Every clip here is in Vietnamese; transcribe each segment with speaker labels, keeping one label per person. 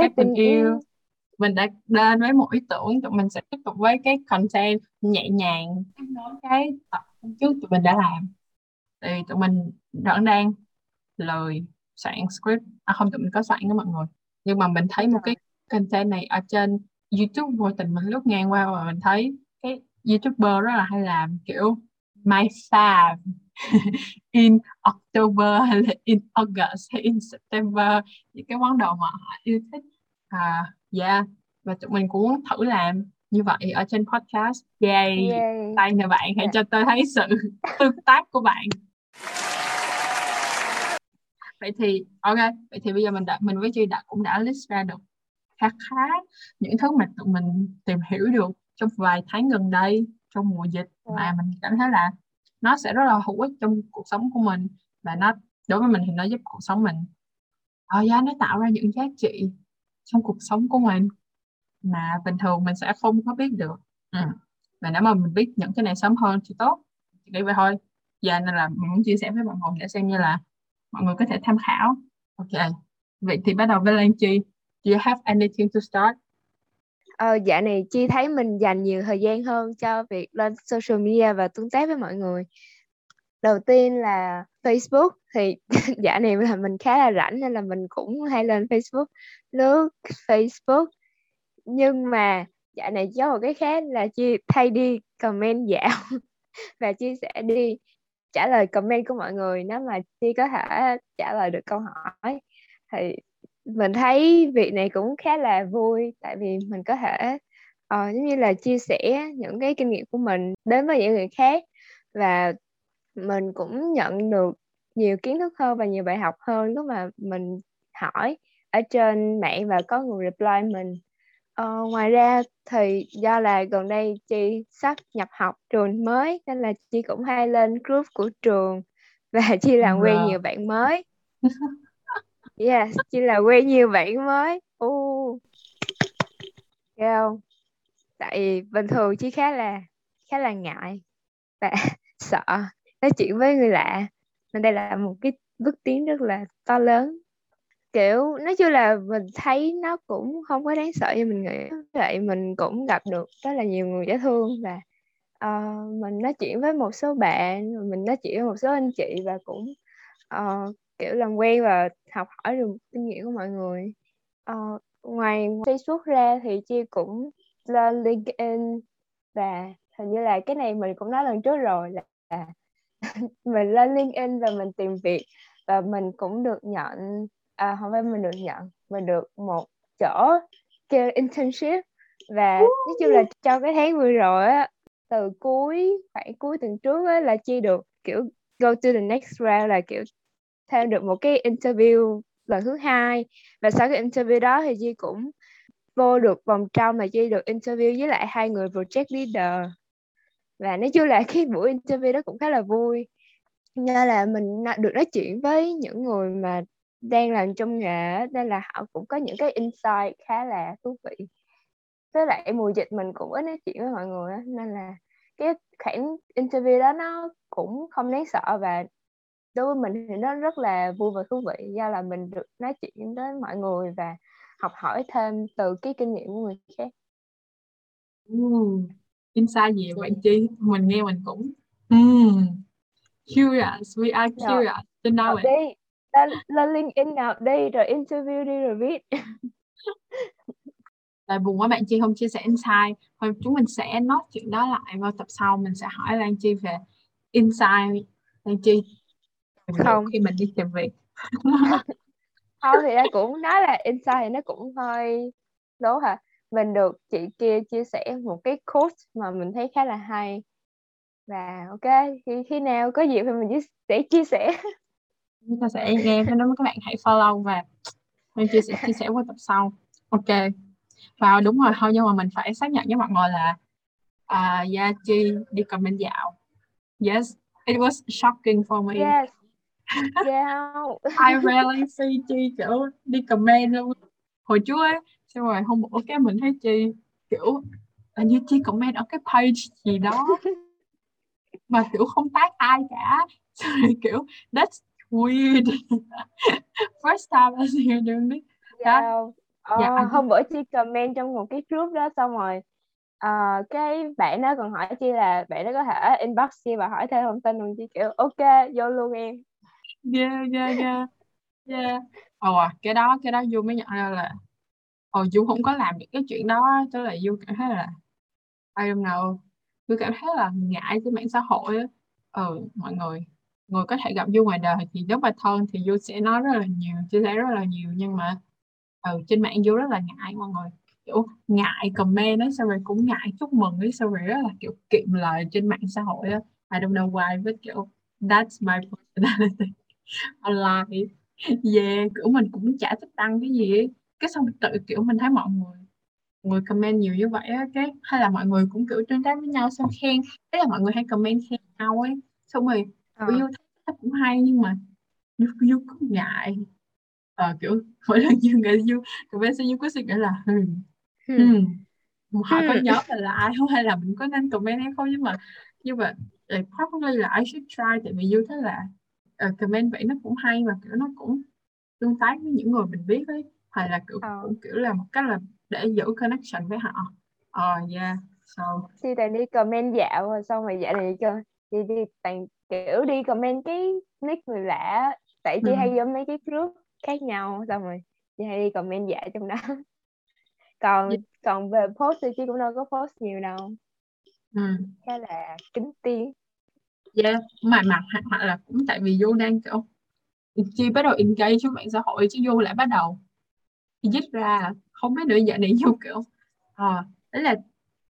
Speaker 1: các tình yêu mình đã đến với một ý tưởng tụi mình sẽ tiếp tục với cái content nhẹ nhàng. Nói cái tập trước tụi mình đã làm. Thì tụi mình vẫn đang lời soạn script. À không tụi mình có soạn đó mọi người. Nhưng mà mình thấy một cái content này ở trên YouTube vô tình mình lướt ngang qua và mình thấy cái YouTuber rất là hay làm kiểu my fab in October hay là in August hay in September. Những cái món đồ mà họ yêu thích à yeah và tụi mình cũng muốn thử làm như vậy ở trên podcast. Yay, yay. tay nè bạn hãy yeah. cho tôi thấy sự tương tác của bạn. Vậy thì ok. Vậy thì bây giờ mình đã mình với chị đã cũng đã list ra được khá khá những thứ mà tụi mình tìm hiểu được trong vài tháng gần đây trong mùa dịch yeah. mà mình cảm thấy là nó sẽ rất là hữu ích trong cuộc sống của mình. Và nó đối với mình thì nó giúp cuộc sống mình. Ờ giá nó tạo ra những giá trị trong cuộc sống của mình mà bình thường mình sẽ không có biết được. Ừ. và nếu mà mình biết những cái này sớm hơn thì tốt chỉ vậy thôi. Giờ nên là mình muốn chia sẻ với mọi người để xem như là mọi người có thể tham khảo. Ok. Vậy thì bắt đầu với Lan Chi. Do you have anything to start?
Speaker 2: Ờ, dạ này Chi thấy mình dành nhiều thời gian hơn cho việc lên social media và tương tác với mọi người. Đầu tiên là Facebook thì dạ này là mình khá là rảnh nên là mình cũng hay lên Facebook lướt Facebook. Nhưng mà dạ này có một cái khác là Chi thay đi comment dạo và chia sẻ đi trả lời comment của mọi người. Nếu mà Chi có thể trả lời được câu hỏi thì mình thấy việc này cũng khá là vui. Tại vì mình có thể uh, giống như là chia sẻ những cái kinh nghiệm của mình đến với những người khác và mình cũng nhận được nhiều kiến thức hơn và nhiều bài học hơn lúc mà mình hỏi ở trên mạng và có người reply mình uh, ngoài ra thì do là gần đây chị sắp nhập học trường mới nên là chị cũng hay lên group của trường và chị làm quen nhiều bạn mới Yes, chỉ là quen nhiều bạn mới. Uh. Thấy không? Tại bình thường chỉ khá là khá là ngại và sợ nói chuyện với người lạ. Nên đây là một cái bước tiến rất là to lớn. Kiểu nói chung là mình thấy nó cũng không có đáng sợ như mình nghĩ. Vậy mình cũng gặp được rất là nhiều người dễ thương và uh, mình nói chuyện với một số bạn, mình nói chuyện với một số anh chị và cũng uh, kiểu làm quen và học hỏi được kinh nghiệm của mọi người uh, ngoài Facebook ra thì chi cũng lên LinkedIn và hình như là cái này mình cũng nói lần trước rồi là mình lên LinkedIn và mình tìm việc. Và mình cũng được nhận à, không phải mình được nhận mình được một chỗ kêu internship. Và nói chung là trong cái tháng vừa rồi á từ cuối khoảng cuối tuần trước á là chi được kiểu go to the next round là kiểu thêm được một cái interview lần thứ hai. Và sau cái interview đó thì Di cũng vô được vòng trong mà Di được interview với lại hai người project leader và nói chung là cái buổi interview đó cũng khá là vui. Nên là mình được nói chuyện với những người mà đang làm trong nghề nên là họ cũng có những cái insight khá là thú vị. Với lại mùa dịch mình cũng ít nói chuyện với mọi người nên là cái khoảng interview đó nó cũng không đáng sợ và đối với mình thì nó rất là vui và thú vị, do là mình được nói chuyện với mọi người và học hỏi thêm từ cái kinh nghiệm của người khác
Speaker 1: insight gì vậy bạn chi? Mình nghe mình cũng mm. curious. We are curious to know it.
Speaker 2: đi lên LinkedIn nào? Đi rồi interview đi rồi viết.
Speaker 1: Tại buồn quá bạn Chi không chia sẻ insight Thôi chúng mình sẽ nói chuyện đó lại vào tập sau. Mình sẽ hỏi Lan Chi về insight Lan Chi không. khi mình đi tìm việc.
Speaker 2: Không thì nó cũng nói là insight thì nó cũng hơi đố hả mình được chị kia chia sẻ một cái course mà mình thấy khá là hay. Và ok khi, khi nào có dịp thì mình sẽ chia sẻ.
Speaker 1: Chúng ta sẽ nghe với nó các bạn hãy follow và mình chia sẻ chia sẻ qua tập sau. Ok. Và đúng rồi thôi nhưng mà mình phải xác nhận với mọi người là uh, Gia Chi đi comment dạo. Yes it was shocking for me.
Speaker 2: Yes. Yeah.
Speaker 1: I rarely see Chi kiểu đi comment luôn. Hồi trước ấy xong rồi hôm bữa cái mình thấy Chi kiểu là như Chi comment ở cái page gì đó. Mà kiểu không tag ai cả. Xong rồi kiểu that's weird. First time I see you doing this.
Speaker 2: Yeah. dạ, hôm bữa chi comment trong một cái group đó xong rồi uh, cái bạn đó còn hỏi chi là bạn đó có thể inbox chi và hỏi thêm thông tin luôn chi kiểu ok vô luôn em.
Speaker 1: Yeah yeah yeah. Yeah. Ồ à, cái đó cái đó du mới nhận ra là hồi du không có làm những cái chuyện đó tức là du cảm thấy là I don't know. Du cảm thấy là ngại trên mạng xã hội á. Ừ mọi người người có thể gặp du ngoài đời thì nếu mà thân thì du sẽ nói rất là nhiều chia sẻ rất là nhiều. Nhưng mà ừ, trên mạng du rất là ngại mọi người kiểu ngại comment ấy xong rồi cũng ngại chúc mừng ấy xong rồi rất là kiểu kiệm lời trên mạng xã hội á. I don't know why but kiểu that's my personality. Online. Yeah kiểu mình cũng chả thích đăng cái gì ấy cái xong tự kiểu mình thấy mọi người người comment nhiều như vậy á cái hay là mọi người cũng kiểu tương tác với nhau xong khen thế là mọi người hay comment khen nhau ấy. Xong rồi à. yêu thấy cũng hay nhưng mà yêu yêu cũng ngại. À, kiểu mỗi lần như người yêu comment sẽ như có suy nghĩ là hmm, hmm, họ có nhớ là là ai không? Hay là mình có nên comment hay không? Nhưng mà nhưng mà like, probably là I should try tại vì yêu thấy là uh, comment vậy nó cũng hay và kiểu nó cũng tương tác với những người mình biết ấy hay là kiểu ờ. cũng kiểu là một cách là để giữ connection với họ ờ uh, yeah so
Speaker 2: thì tại đi comment dạo rồi xong rồi dạo này cho thì đi toàn kiểu đi comment cái nick người lạ tại chị ừ. hay vô mấy cái group khác nhau xong rồi chị hay đi comment dạo trong đó còn yeah. còn về post thì chị cũng đâu có post nhiều đâu ừ. khá là kính tiếng
Speaker 1: yeah mà mặt hoặc là cũng tại vì vô đang kiểu chi bắt đầu engage với mạng xã hội chứ vô lại bắt đầu dứt ra không biết nữa giờ này vô kiểu à, đấy là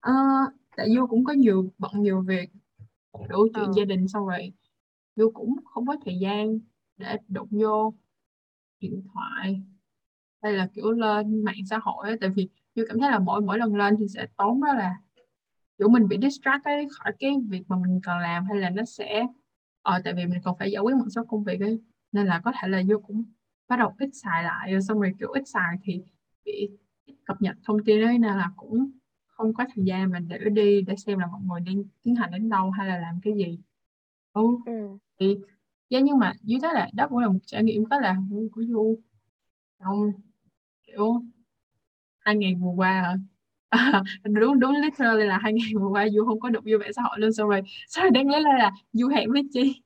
Speaker 1: uh, tại vô cũng có nhiều bận nhiều việc đủ chuyện ừ. gia đình xong rồi vô cũng không có thời gian để đụng vô điện thoại hay là kiểu lên mạng xã hội ấy. tại vì vô cảm thấy là mỗi mỗi lần lên thì sẽ tốn đó là kiểu mình bị distract ấy, khỏi cái việc mà mình cần làm hay là nó sẽ ờ tại vì mình còn phải giải quyết một số công việc ấy nên là có thể là vô cũng bắt đầu ít xài lại rồi xong rồi kiểu ít xài thì bị ít cập nhật thông tin ấy nên là cũng không có thời gian mà để đi để xem là mọi người đang tiến hành đến đâu hay là làm cái gì. Ừ, ừ. thì yeah, nhưng mà dưới thế là đó cũng là một trải nghiệm khá là vui của du. Trong kiểu hai ngày vừa qua hả? Đúng đúng literally là hai ngày vừa qua du không có đụng vô mạng xã hội luôn. Xong rồi sau rồi đang lấy là du hẹn với chi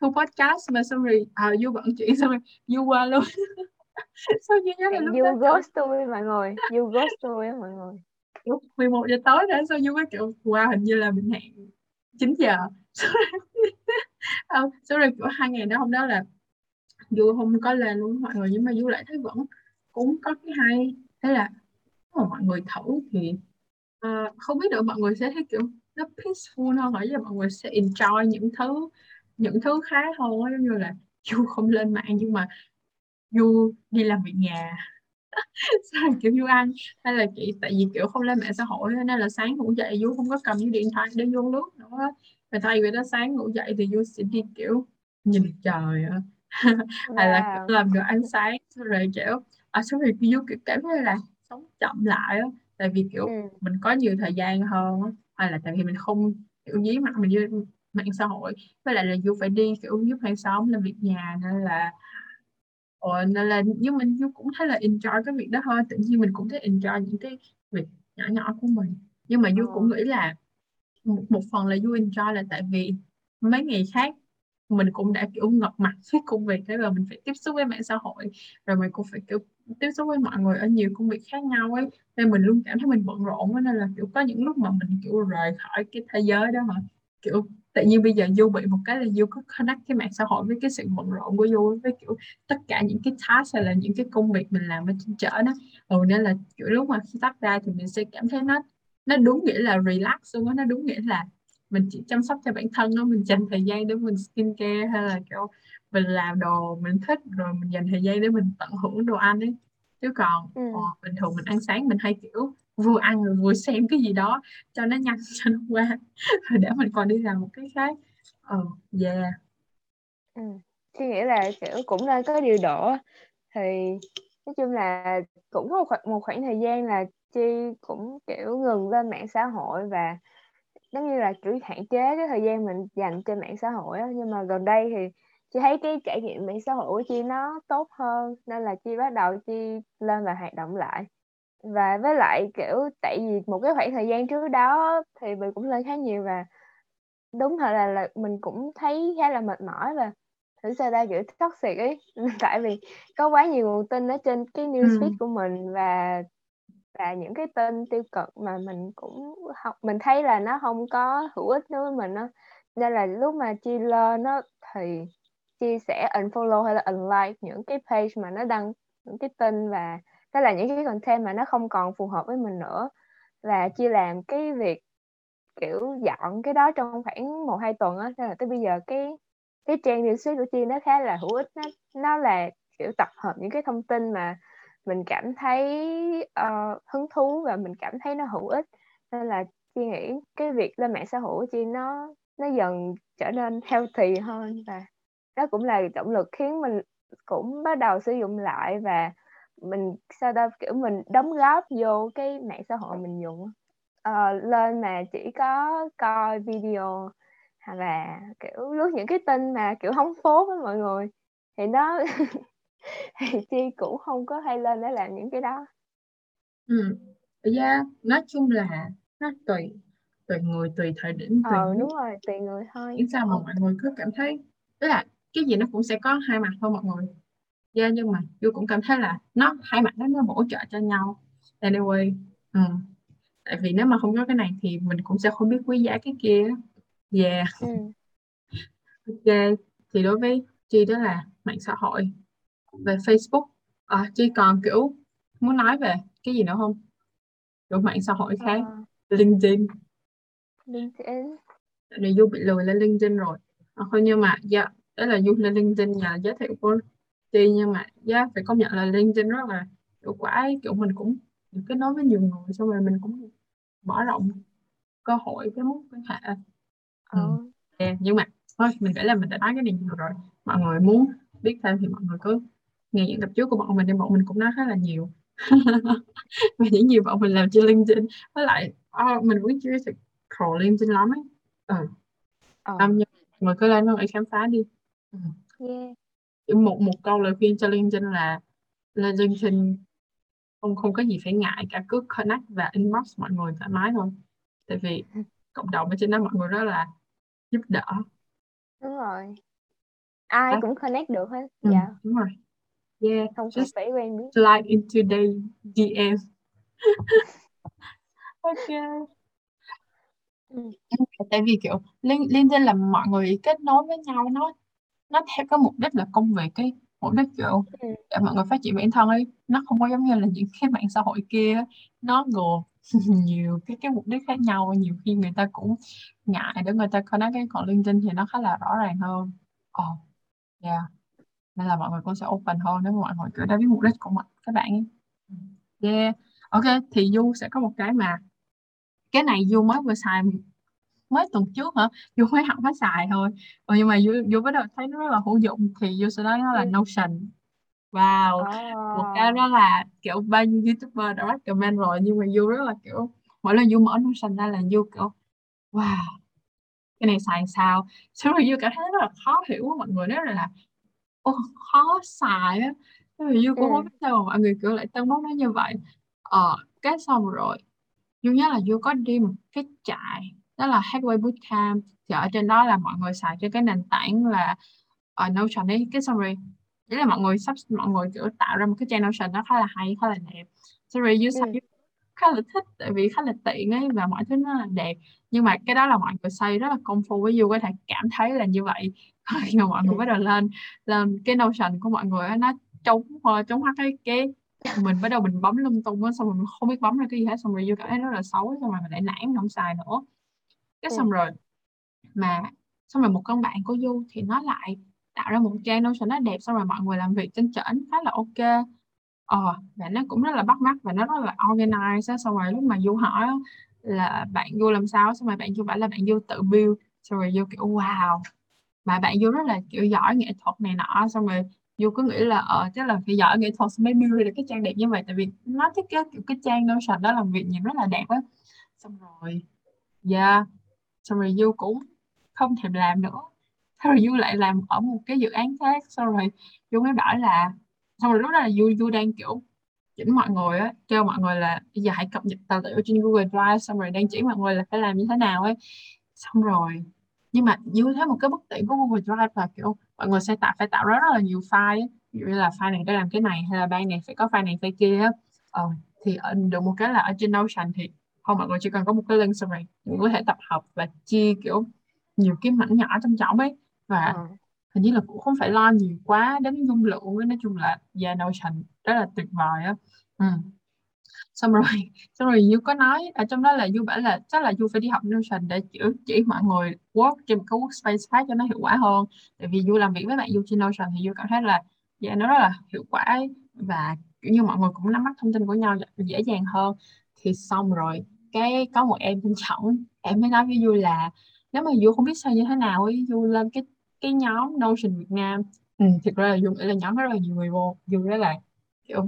Speaker 1: thu podcast mà xong rồi à, du bận chuyện xong rồi du qua luôn.
Speaker 2: Sao như nhớ là lúc you ghost tôi mọi người you ghost tôi á mọi người.
Speaker 1: Lúc 11 giờ tối đó sao du mới kiểu qua hình như là mình hẹn 9 giờ. Sau rồi kiểu hai ngày đó hôm đó là du không có lên luôn mọi người nhưng mà du lại thấy vẫn cũng có cái hay. Thế là mà mọi người thử thì uh, không biết được mọi người sẽ thấy kiểu nó peaceful hơn hoặc là mọi người sẽ enjoy những thứ những thứ khác hơn giống như là du không lên mạng nhưng mà du đi làm việc nhà. Sao kiểu du ăn hay là chị tại vì kiểu không lên mạng xã hội nên là sáng ngủ dậy du không có cầm cái điện thoại để vô lướt nữa. Và thay vì đó sáng ngủ dậy thì du sẽ đi kiểu nhìn trời hay là làm đồ ăn sáng rồi kiểu à xong rồi du kiểu cảm thấy là sống chậm lại á. Tại vì kiểu ừ. mình có nhiều thời gian hơn hay là tại vì mình không kiểu dí mặt mình vô mạng xã hội. Với lại là du phải đi kiểu giúp hàng xóm làm việc nhà nên là Ờ, nên là nhưng mình Du cũng thấy là enjoy cái việc đó thôi. Tự nhiên mình cũng thấy enjoy những cái việc nhỏ nhỏ của mình. Nhưng mà Du cũng ờ. nghĩ là một, một phần là Du enjoy là tại vì mấy ngày khác mình cũng đã kiểu ngập mặt với công việc thế rồi mình phải tiếp xúc với mạng xã hội rồi mình cũng phải kiểu tiếp xúc với mọi người ở nhiều công việc khác nhau ấy. Nên mình luôn cảm thấy mình bận rộn nên là kiểu có những lúc mà mình kiểu rời khỏi cái thế giới đó mà kiểu tự nhiên bây giờ Du bị một cái là Du có connect cái mạng xã hội với cái sự bận rộn của Du với kiểu tất cả những cái task hay là những cái công việc mình làm ở trên chợ đó ừ, nên là kiểu lúc mà khi tắt ra thì mình sẽ cảm thấy nó nó đúng nghĩa là relax luôn á nó đúng nghĩa là mình chỉ chăm sóc cho bản thân nó mình dành thời gian để mình skincare hay là kiểu mình làm đồ mình thích rồi mình dành thời gian để mình tận hưởng đồ ăn ấy chứ còn ừ. ờ, bình thường mình ăn sáng mình hay kiểu vừa ăn rồi vừa xem cái gì đó cho nó nhanh cho nó qua rồi để mình còn đi làm một cái khác ờ oh, yeah
Speaker 2: ừ. Chị nghĩ là kiểu cũng nên có điều độ thì nói chung là cũng có một khoảng, một khoảng thời gian là chi cũng kiểu ngừng lên mạng xã hội và giống như là kiểu hạn chế cái thời gian mình dành trên mạng xã hội đó. nhưng mà gần đây thì chị thấy cái trải nghiệm mạng xã hội của chi nó tốt hơn nên là chi bắt đầu chi lên và hoạt động lại và với lại kiểu tại vì một cái khoảng thời gian trước đó thì mình cũng lên khá nhiều và đúng thật là, là mình cũng thấy khá là mệt mỏi và thử sao ta kiểu toxic ấy tại vì có quá nhiều nguồn tin ở trên cái newsfeed ừ. của mình và và những cái tin tiêu cực mà mình cũng học mình thấy là nó không có hữu ích đối với mình đó nên là lúc mà chi lên nó thì chi sẽ unfollow hay là unlike những cái page mà nó đăng những cái tin và đó là những cái content mà nó không còn phù hợp với mình nữa. Và chia làm cái việc kiểu dọn cái đó trong khoảng một hai tuần á. Nên là tới bây giờ cái cái trang newsfeed của chi nó khá là hữu ích. Nó nó là kiểu tập hợp những cái thông tin mà mình cảm thấy uh, hứng thú và mình cảm thấy nó hữu ích. Nên là chi nghĩ cái việc lên mạng xã hội của chi nó nó dần trở nên healthy hơn và đó cũng là động lực khiến mình cũng bắt đầu sử dụng lại và mình sao đâu kiểu mình đóng góp vô cái mạng xã hội mình dùng uh, lên mà chỉ có coi video là kiểu lướt những cái tin mà kiểu hóng phố với mọi người. Thì nó thì chi cũng không có hay lên để làm những cái đó.
Speaker 1: Ừ yeah, nói chung là nó tùy tùy người tùy thời điểm tùy
Speaker 2: ờ đúng rồi tùy người thôi.
Speaker 1: Nhưng sao mà mọi người cứ cảm thấy tức là cái gì nó cũng sẽ có hai mặt thôi mọi người yeah, nhưng mà tôi cũng cảm thấy là nó hai mặt đó nó bổ trợ cho nhau. Anyway ừ. tại vì nếu mà không có cái này thì mình cũng sẽ không biết quý giá cái kia. Yeah. Ừ. ok thì đối với chi đó là mạng xã hội. Về Facebook à, Chi còn kiểu muốn nói về cái gì nữa không? Kiểu mạng xã hội khác. À. LinkedIn.
Speaker 2: LinkedIn.
Speaker 1: Này Du bị lười lên LinkedIn rồi. À, thôi nhưng mà dạ đó là Du lên LinkedIn nhờ giới thiệu của Chi nhưng mà dạ phải công nhận là LinkedIn rất là hiệu quả kiểu mình cũng được kết nối với nhiều người xong rồi mình cũng mở rộng cơ hội cái mối quan hệ ừ. ừ. Yeah, nhưng mà thôi mình nghĩ là mình đã nói cái này nhiều rồi mọi người muốn biết thêm thì mọi người cứ nghe những tập trước của bọn mình thì bọn mình cũng nói khá là nhiều và những gì bọn mình làm trên LinkedIn với lại oh, mình cũng chưa được scroll LinkedIn lắm ấy ừ. Ờ. Um, nhưng mọi cứ lên hãy khám phá đi ừ. yeah. Một một câu lời khuyên cho LinkedIn là lên LinkedIn không không có gì phải ngại cả cứ connect và inbox mọi người thoải mái thôi tại vì cộng đồng ở trên đó mọi người rất là giúp đỡ
Speaker 2: đúng rồi ai đó. cũng connect được hết
Speaker 1: ừ, dạ đúng rồi Yeah,
Speaker 2: không just phải quen biết.
Speaker 1: slide into the DM. ok. Ừ. Tại vì kiểu liên LinkedIn là mọi người kết nối với nhau nó nó theo cái mục đích là công việc cái mục đích kiểu ừ. để mọi người phát triển bản thân ấy nó không có giống như là những cái mạng xã hội kia nó gồm nhiều cái cái mục đích khác nhau nhiều khi người ta cũng ngại để người ta connect cái còn LinkedIn thì nó khá là rõ ràng hơn. Ồ, oh, yeah nên là mọi người cũng sẽ open hơn nếu mọi người cứ đã biết mục đích của mọi các bạn ấy. Yeah. Ok thì Du sẽ có một cái mà cái này Du mới vừa xài mới tuần trước hả? Du mới học mới xài thôi. Ừ, nhưng mà Du, Du bắt đầu thấy nó rất là hữu dụng thì Du sẽ nói nó là ừ. Notion. Wow, oh. một cái đó là kiểu bao nhiêu youtuber đã recommend rồi nhưng mà Du rất là kiểu mỗi lần Du mở Notion ra là Du kiểu wow! Cái này xài sao? Xong rồi Du cảm thấy rất là khó hiểu với mọi người đó là ô, khó xài á. Thế như cũng không biết sao mà mọi người kiểu lại tân bốc nó như vậy. Ờ cái xong rồi Du nhớ là Du có đi một cái trại đó là Headway Bootcamp thì ở trên đó là mọi người xài trên cái nền tảng là ở uh, Notion ấy cái rồi đấy là mọi người sắp mọi người kiểu tạo ra một cái trang Notion nó khá là hay khá là đẹp. Rồi Du xài khá là thích tại vì khá là tiện ấy và mọi thứ nó là đẹp. Nhưng mà cái đó là mọi người xây rất là công phu với Du có thể cảm thấy là như vậy khi mà mọi người bắt đầu lên lên cái notion của mọi người nó trống trống hắt cái cái mình bắt đầu mình bấm lung tung á xong rồi mình không biết bấm ra cái gì hết xong rồi vô cảm thấy rất là xấu xong rồi mình lại nản không xài nữa cái xong rồi mà xong rồi một con bạn của Du thì nó lại tạo ra một trang notion nó đẹp xong rồi mọi người làm việc trên trển khá là ok. Ờ và nó cũng rất là bắt mắt và nó rất là organized xong rồi lúc mà Du hỏi là bạn Du làm sao xong rồi bạn Du bảo là bạn Du tự build. Xong rồi Du kiểu wow. Mà bạn vô rất là kiểu giỏi nghệ thuật này nọ xong rồi vô cứ nghĩ là ờ chắc là phải giỏi nghệ thuật mới build được cái trang đẹp như vậy. Tại vì nó thiết kế kiểu cái trang Notion đó làm việc nhìn rất là đẹp á. Xong rồi yeah xong rồi du cũng không thèm làm nữa. Sau rồi du lại làm ở một cái dự án khác sau rồi du mới bảo là xong rồi lúc đó là du du đang kiểu chỉnh mọi người á kêu mọi người là bây giờ hãy cập nhật tài liệu trên Google Drive xong rồi đang chỉ mọi người là phải làm như thế nào ấy. Xong rồi nhưng mà du thấy một cái bất tiện của Google Drive là kiểu mọi người sẽ tạo phải tạo rất, rất là nhiều file ấy. ví dụ như là file này để làm cái này hay là ban này phải có file này file kia á. Ờ, thì ở, được một cái là ở trên Notion thì không mọi người chỉ cần có một cái link xong rồi mình có thể tập hợp và chia kiểu nhiều cái mảnh nhỏ trong trọng ấy và
Speaker 2: Ờ.
Speaker 1: hình như là cũng không phải lo nhiều quá đến dung lượng ấy. nói chung là yeah, Notion rất là tuyệt vời á ừ. xong rồi xong rồi Du có nói ở trong đó là Du bảo là chắc là Du phải đi học Notion để chỉ, chỉ mọi người work trên cái workspace khác cho nó hiệu quả hơn tại vì Du làm việc với bạn Du trên Notion thì Du cảm thấy là yeah, nó rất là hiệu quả ấy. và kiểu như mọi người cũng nắm bắt thông tin của nhau dễ dàng hơn thì xong rồi. Cái có một em bên trọng em mới nói với Du là nếu mà Du không biết sao như thế nào ấy Du lên cái cái nhóm Notion Việt Nam. Ừ, thực ra là Du là nhóm rất là nhiều người vô. Du rất là kiểu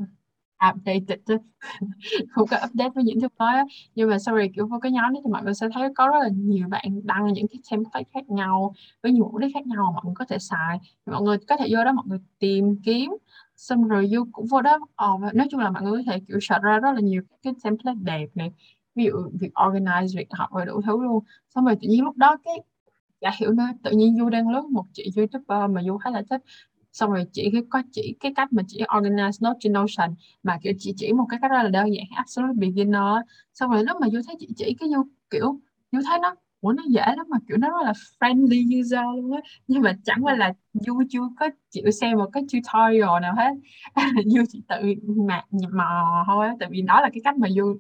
Speaker 1: updated không có update với những thứ mới á. nhưng mà sorry kiểu vô cái nhóm đó thì mọi người sẽ thấy có rất là nhiều bạn đăng những cái template khác nhau với nhiều mục đích khác nhau mà mọi người có thể xài. Mọi người có thể vô đó mọi người tìm kiếm xong rồi vô cũng vô đó oh, nói chung là mọi người có thể kiểu search ra rất là nhiều cái template đẹp này. Ví dụ việc organize việc học và đủ thứ luôn. Xong rồi tự nhiên lúc đó cái chả hiểu nữa tự nhiên Du đang lướt một chị youtuber mà Du khá là thích. Xong rồi chỉ cái có chỉ cái cách mà chỉ organize note trên Notion mà kiểu chỉ chỉ một cái cách rất là đơn giản absolute beginner. Xong rồi lúc mà Du thấy chị chỉ cái Du kiểu Du thấy nó ủa nó dễ lắm mà kiểu nó rất là friendly user luôn á. Nhưng mà chẳng qua là Du chưa có chịu xem một cái tutorial nào hết. Du chỉ tự mà mò thôi á tại vì đó là cái cách mà Du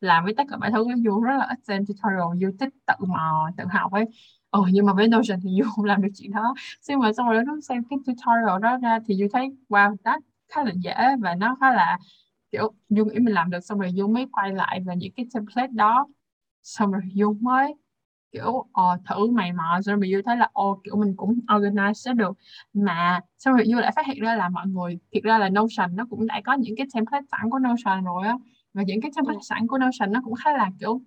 Speaker 1: làm với tất cả mọi thứ Du rất là ít xem tutorial Du thích tự mò tự học ấy. Ồ, nhưng mà với Notion thì Du không làm được chuyện đó. Nhưng mà xong rồi lúc xem cái tutorial đó ra thì Du thấy wow đó khá là dễ và nó khá là kiểu Du nghĩ mình làm được xong rồi Du mới quay lại về những cái template đó. Xong rồi Du mới kiểu ờ, thử mày mò rồi Du thấy là ô kiểu mình cũng organize được. Mà rồi Du lại phát hiện ra là mọi người thiệt ra là Notion nó cũng đã có những cái template sẵn của Notion rồi á. Và những cái template sẵn của Notion nó cũng khá là kiểu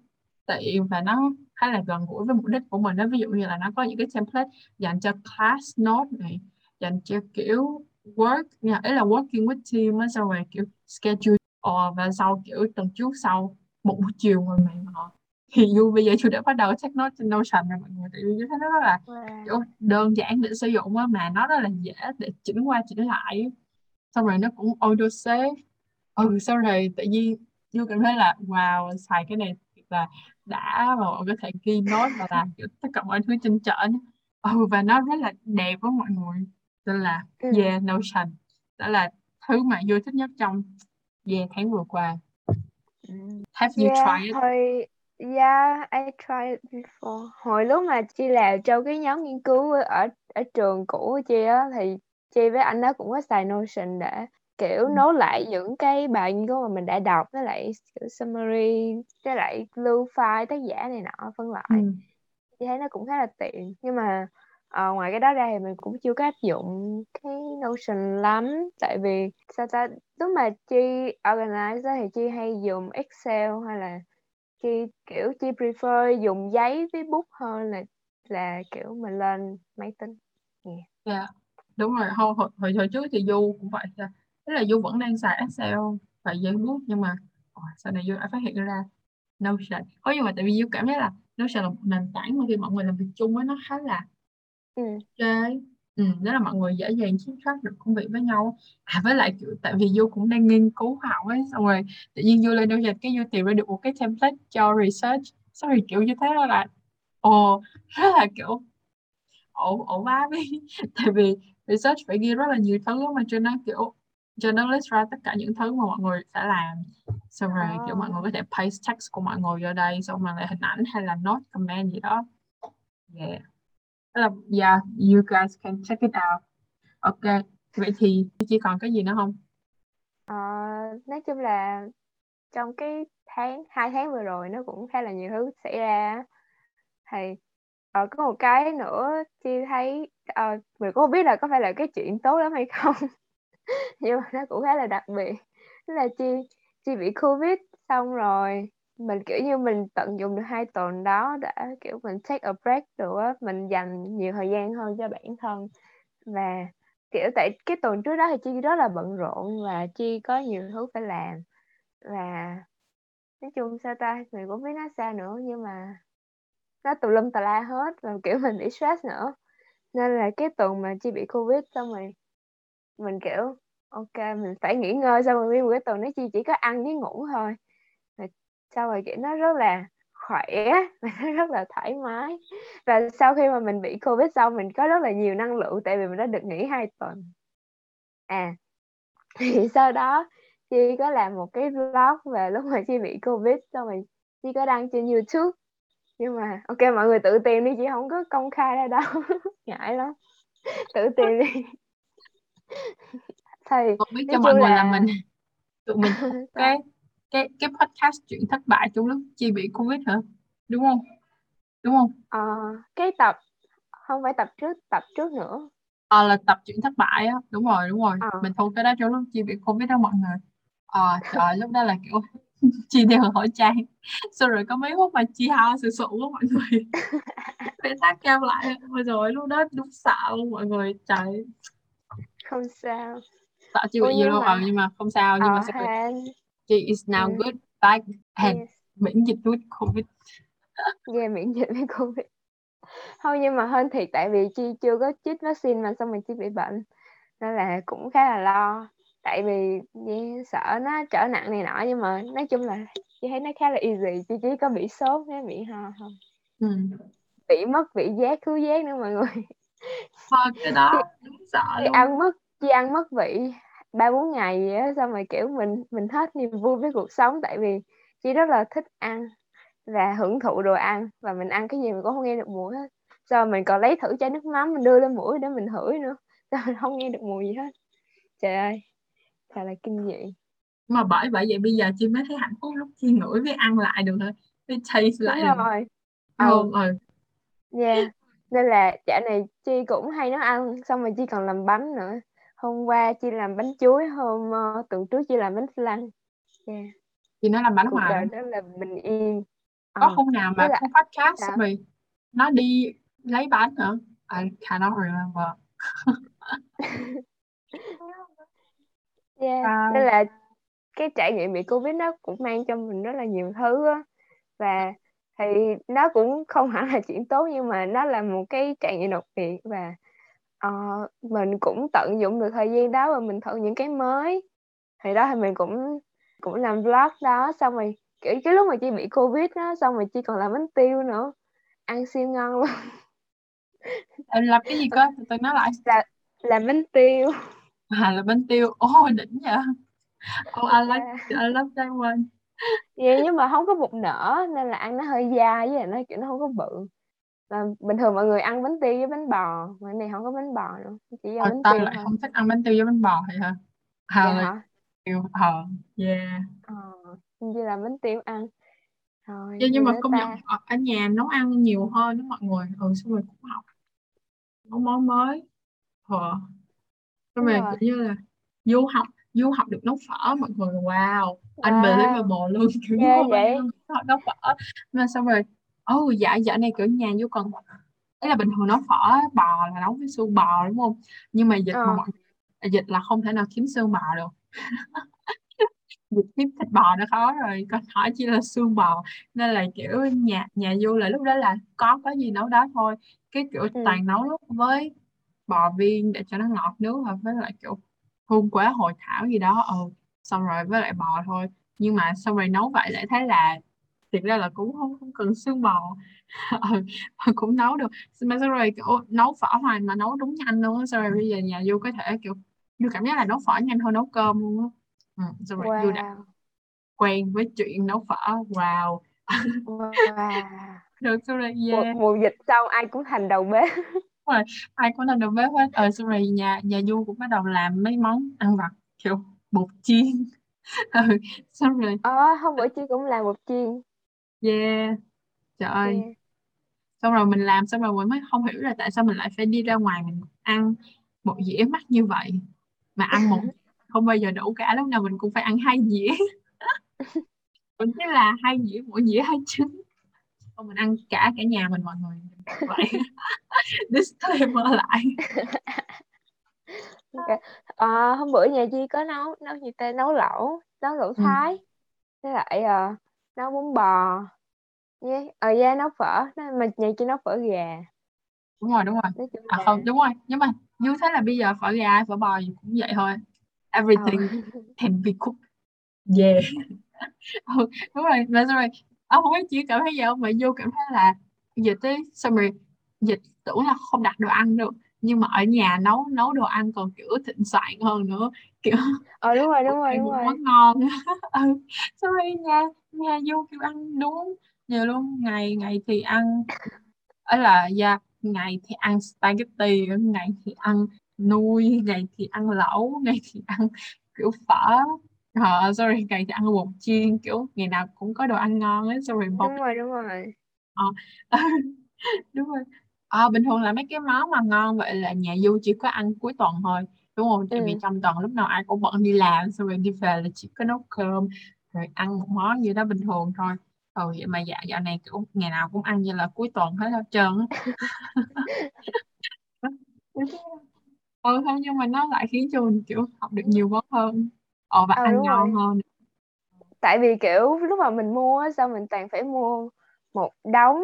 Speaker 1: tiện và nó khá là gần gũi với mục đích của mình đó ví dụ như là nó có những cái template dành cho class note này dành cho kiểu work nhà ấy là working with team á xong rồi kiểu schedule ờ, và sau kiểu tuần trước sau một buổi chiều ngồi mày mò thì Du bây giờ chú đã bắt đầu check note trên Notion rồi mọi người tại vì thấy nó rất là
Speaker 2: Wow.
Speaker 1: đơn giản để sử dụng á mà nó rất là dễ để chỉnh qua chỉnh lại xong rồi nó cũng auto save. Ừ sau rồi tự nhiên Du cảm thấy là wow xài cái này là đã và mọi người có thể ghi nốt và làm kiểu tất cả mọi thứ trên trển. Ừ và nó rất là đẹp với mọi người. Nên là
Speaker 2: Ừ.
Speaker 1: yeah Notion đó là thứ mà Du thích nhất trong yeah tháng vừa qua.
Speaker 2: Ừ.
Speaker 1: have you
Speaker 2: Yeah,
Speaker 1: tried it?
Speaker 2: hồi yeah, I tried before. Hồi lúc mà Chi làm trong cái nhóm nghiên cứu ở ở trường cũ của Chi á thì Chi với anh đó cũng có xài Notion để kiểu
Speaker 1: Ừ.
Speaker 2: nối lại những cái bài nghiên cứu mà mình đã đọc với lại kiểu summary với lại lưu file tác giả này nọ phân loại.
Speaker 1: ừ.
Speaker 2: Chị thấy nó cũng khá là tiện nhưng mà ờ, ngoài cái đó ra thì mình cũng chưa có áp dụng cái Notion lắm tại vì sao ta lúc mà Chi organize thì Chi hay dùng Excel hay là Chi kiểu Chi prefer dùng giấy với bút hơn là là kiểu mình lên máy tính
Speaker 1: Yeah. đúng rồi hồi, hồi, hồi, hồi trước thì Du cũng vậy. Tức là Du vẫn đang xài Excel và giấy bút nhưng mà sau này Du đã phát hiện ra Notion có nhưng mà tại vì Du cảm thấy là Notion là một nền tảng mà khi mọi người làm việc chung với nó khá là
Speaker 2: ừ.
Speaker 1: ok ừ, đó là mọi người dễ dàng kiểm soát được công việc với nhau. À với lại kiểu tại vì Du cũng đang nghiên cứu khoa học ấy xong rồi tự nhiên Du lên Notion cái Du tìm ra được một cái template cho research. Xong rồi kiểu như thế đó là ồ rất là kiểu ổ ổ vá đi tại vì research phải ghi rất là nhiều thứ mà cho nó kiểu cho nó list ra tất cả những thứ mà mọi người sẽ làm. Xong rồi kiểu mọi người có thể paste text của mọi người vô đây xong rồi lại hình ảnh hay là note comment gì đó. Yeah. Là yeah you guys can check it out. Ok vậy thì chỉ còn cái gì nữa không?
Speaker 2: Ờ, nói chung là trong cái tháng hai tháng vừa rồi nó cũng khá là nhiều thứ xảy ra thì ờ, có một cái nữa Chi thấy uh, mình cũng không biết là có phải là cái chuyện tốt lắm hay không. Nhưng mà nó cũng khá là đặc biệt. Tức là Chi Chi bị Covid xong rồi mình, kiểu như, mình tận dụng được hai tuần đó đã kiểu, mình take a break được á, mình dành nhiều thời gian hơn cho bản thân. Và, kiểu, tại cái tuần trước đó thì chi rất là bận rộn và chi có nhiều thứ phải làm. Và nói chung sao ta, mình cũng biết nó sao nữa, nhưng mà nó tùm lum tà la hết và, kiểu, mình bị stress nữa. Nên là cái tuần mà chi bị covid xong rồi, mình, kiểu, ok, mình phải nghỉ ngơi xong rồi nguyên một cái tuần đó chi chỉ có ăn với ngủ thôi sau rồi kiểu nó rất là khỏe và nó rất là thoải mái. Và sau khi mà mình bị covid xong mình có rất là nhiều năng lượng tại vì mình đã được nghỉ hai tuần. À thì sau đó chi có làm một cái vlog về lúc mà chi bị covid xong rồi chi có đăng trên youtube. Nhưng mà ok mọi người tự tìm đi chị không có công khai ra đâu ngại lắm. Tự tìm đi.
Speaker 1: Thì không biết cho mọi người là... là mình tụi mình cái cái cái podcast chuyện thất bại trong lúc chi bị covid hả? Đúng không? Đúng không?
Speaker 2: Ờ, cái tập không phải tập trước tập trước nữa.
Speaker 1: À, là tập chuyện thất bại á. Đúng rồi đúng rồi. Ờ. mình thu cái đó trong lúc chi bị covid đó mọi người. À, trời lúc đó là kiểu chi đeo hỏi trang. Xong rồi có mấy phút mà chi ho sự sụ của mọi người. Phải tắt cam lại ôi rồi lúc đó đúng sợ luôn mọi người. Trời.
Speaker 2: Không sao.
Speaker 1: Sợ bị gì đâu. mà... nhưng mà không sao nhưng mà sao she is now good back and yes. miễn dịch với covid.
Speaker 2: Yeah miễn dịch với covid. Không nhưng mà hơn thiệt tại vì chi chưa có chích vaccine mà xong mình chi bị bệnh. Nên là cũng khá là lo. Tại vì sợ nó trở nặng này nọ nhưng mà nói chung là chị thấy nó khá là easy. Chị chỉ có bị sốt với bị ho không ừ. bị mất vị giác khứu giác nữa mọi người.
Speaker 1: Thôi cái đó sợ luôn.
Speaker 2: ăn mất chị ăn mất vị ba bốn ngày vậy á xong rồi kiểu mình mình hết niềm vui với cuộc sống tại vì chị rất là thích ăn và hưởng thụ đồ ăn và mình ăn cái gì mình cũng không nghe được mùi hết. Sau mình còn lấy thử chai nước mắm mình đưa lên mũi để mình hửi nữa. Sao mình không nghe được mùi gì hết. Trời ơi thật là kinh dị.
Speaker 1: Mà bởi vậy vậy bây giờ chị mới thấy hạnh phúc lúc chị ngửi với ăn lại được thôi. Với taste lại
Speaker 2: Đúng rồi. Ừ. ừ yeah. Nên là dạo này chi cũng hay nấu ăn xong rồi chi còn làm bánh nữa hôm qua chi làm bánh chuối hôm uh, tuần trước chi làm bánh flan
Speaker 1: yeah. chị nói làm bánh
Speaker 2: cuộc
Speaker 1: đời
Speaker 2: đó là bình yên
Speaker 1: có ừ. hôm nào mà có podcast sao? rồi nó đi lấy bánh hả I cannot remember
Speaker 2: yeah. À. nên là cái trải nghiệm bị covid nó cũng mang cho mình rất là nhiều thứ á và thì nó cũng không hẳn là chuyện tốt nhưng mà nó là một cái trải nghiệm đặc biệt và uh, mình cũng tận dụng được thời gian đó và mình thử những cái mới. Thì đó thì mình cũng cũng làm vlog đó xong rồi kiểu cái lúc mà chị bị covid đó xong rồi chị còn làm bánh tiêu nữa. Ăn siêu ngon luôn.
Speaker 1: Em làm cái gì cơ? Tôi nói lại.
Speaker 2: Là làm bánh tiêu.
Speaker 1: À là bánh tiêu. Ôi oh, đỉnh vậy oh I like I love that one.
Speaker 2: Vậy nhưng mà không có bột nở nên là ăn nó hơi dai với nó kiểu nó không có bự là bình thường mọi người ăn bánh tiêu với bánh bò mà này không có bánh bò nữa chỉ
Speaker 1: do ờ, bánh tao tiêu lại thôi. không thích ăn bánh tiêu với bánh bò vậy hả?
Speaker 2: Hả dạ hả?
Speaker 1: tiêu ờ yeah
Speaker 2: ờ như là bánh tiêu ăn.
Speaker 1: Thôi yeah, nhưng mà công ta... nhận ở, ở nhà nấu ăn nhiều hơn đó mọi người. Ừ xong rồi cũng học nấu món mới. Ờ xong rồi kiểu như là du học du học được nấu phở mọi người wow, anh wow. unbelievable luôn kiểu
Speaker 2: yeah, như vậy.
Speaker 1: nấu phở mà xong rồi oh dạ dạ này kiểu nhà vô còn ấy là bình thường nấu phở bò là nấu với xương bò đúng không? Nhưng mà dịch ờ. mà mọi dịch là không thể nào kiếm xương bò được. Dịch kiếm thịt bò đã khó rồi còn hỏi chỉ là xương bò. Nên là kiểu nhà nhà vô là lúc đó là có có gì nấu đó thôi. Cái kiểu ừ. toàn nấu với bò viên để cho nó ngọt nước hoặc với lại kiểu hương quế hội thảo gì đó ừ. Xong rồi với lại bò thôi. Nhưng mà xong rồi nấu vậy lại thấy là thiệt ra là cũng không không cần xương bò. Ừ, cũng nấu được. Mà xong rồi kiểu nấu phở hoài mà nấu đúng nhanh luôn á. Xong rồi bây giờ nhà vô có thể kiểu vô cảm giác là nấu phở nhanh hơn nấu cơm luôn á. Ừ, xong rồi wow. đã quen với chuyện nấu phở. Wow.
Speaker 2: Wow.
Speaker 1: Được xong rồi
Speaker 2: yeah. mùa, mùa dịch xong ai cũng thành đầu bếp.
Speaker 1: Rồi ai cũng thành đầu bếp hết. Ờ xong rồi nhà nhà du cũng bắt đầu làm mấy món ăn vặt kiểu bột chiên. Ừ, xong rồi
Speaker 2: ờ hôm bữa chị cũng làm bột chiên
Speaker 1: yeah. Trời ơi. Yeah. xong rồi mình làm xong rồi mình mới không hiểu là tại sao mình lại phải đi ra ngoài mình ăn một dĩa mắc như vậy. Mà ăn một không bao giờ đủ cả lúc nào mình cũng phải ăn hai dĩa. Mình chỉ là hai dĩa mỗi dĩa hai trứng. Còn mình ăn cả cả nhà mình mọi người. Vậy. Disclaimer lại.
Speaker 2: Okay. à, hôm bữa nhà Chi có nấu nấu gì tên nấu lẩu nấu lẩu
Speaker 1: ừ.
Speaker 2: thái. Với lại uh, nấu bún bò. Với ở yeah, nấu phở. Mà nhà Chi nấu phở gà.
Speaker 1: Đúng rồi đúng rồi. À không đúng rồi. Nhưng mà như thế là bây giờ phở gà phở bò gì cũng vậy thôi. Everything oh. can be cooked. Yeah. Ừ, đúng rồi mà rồi ông không biết chỉ cảm thấy gì không? Mà vô cảm thấy là dịch tới xong rồi dịch tưởng là không đặt đồ ăn được. Nhưng mà ở nhà nấu nấu đồ ăn còn kiểu thịnh soạn hơn nữa kiểu
Speaker 2: ờ đúng rồi đúng rồi đúng rồi.
Speaker 1: món ngon. Ừ. rồi nhà nhà vô kiểu ăn đúng nhiều luôn. Ngày ngày thì ăn ấy là yeah, ngày thì ăn spaghetti ngày thì ăn nuôi ngày thì ăn lẩu ngày thì ăn kiểu phở. Uh, sorry ngày thì ăn bột chiên kiểu ngày nào cũng có đồ ăn ngon ấy sorry bột
Speaker 2: đúng rồi đúng rồi.
Speaker 1: Ờ, đúng rồi. À, bình thường là mấy cái món mà ngon vậy là nhà Du chỉ có ăn cuối tuần thôi đúng không? Tại
Speaker 2: ừ.
Speaker 1: vì trong tuần lúc nào ai cũng bận đi làm xong rồi đi về là chỉ có nấu cơm rồi ăn một món gì đó bình thường thôi. Ừ vậy mà dạ dạo này kiểu ngày nào cũng ăn như là cuối tuần hết hết trơn ừ thôi nhưng mà nó lại khiến cho mình kiểu học được nhiều món hơn. Ờ và
Speaker 2: ừ,
Speaker 1: ăn ngon
Speaker 2: rồi.
Speaker 1: hơn.
Speaker 2: Tại vì kiểu lúc mà mình mua sao mình toàn phải mua một đống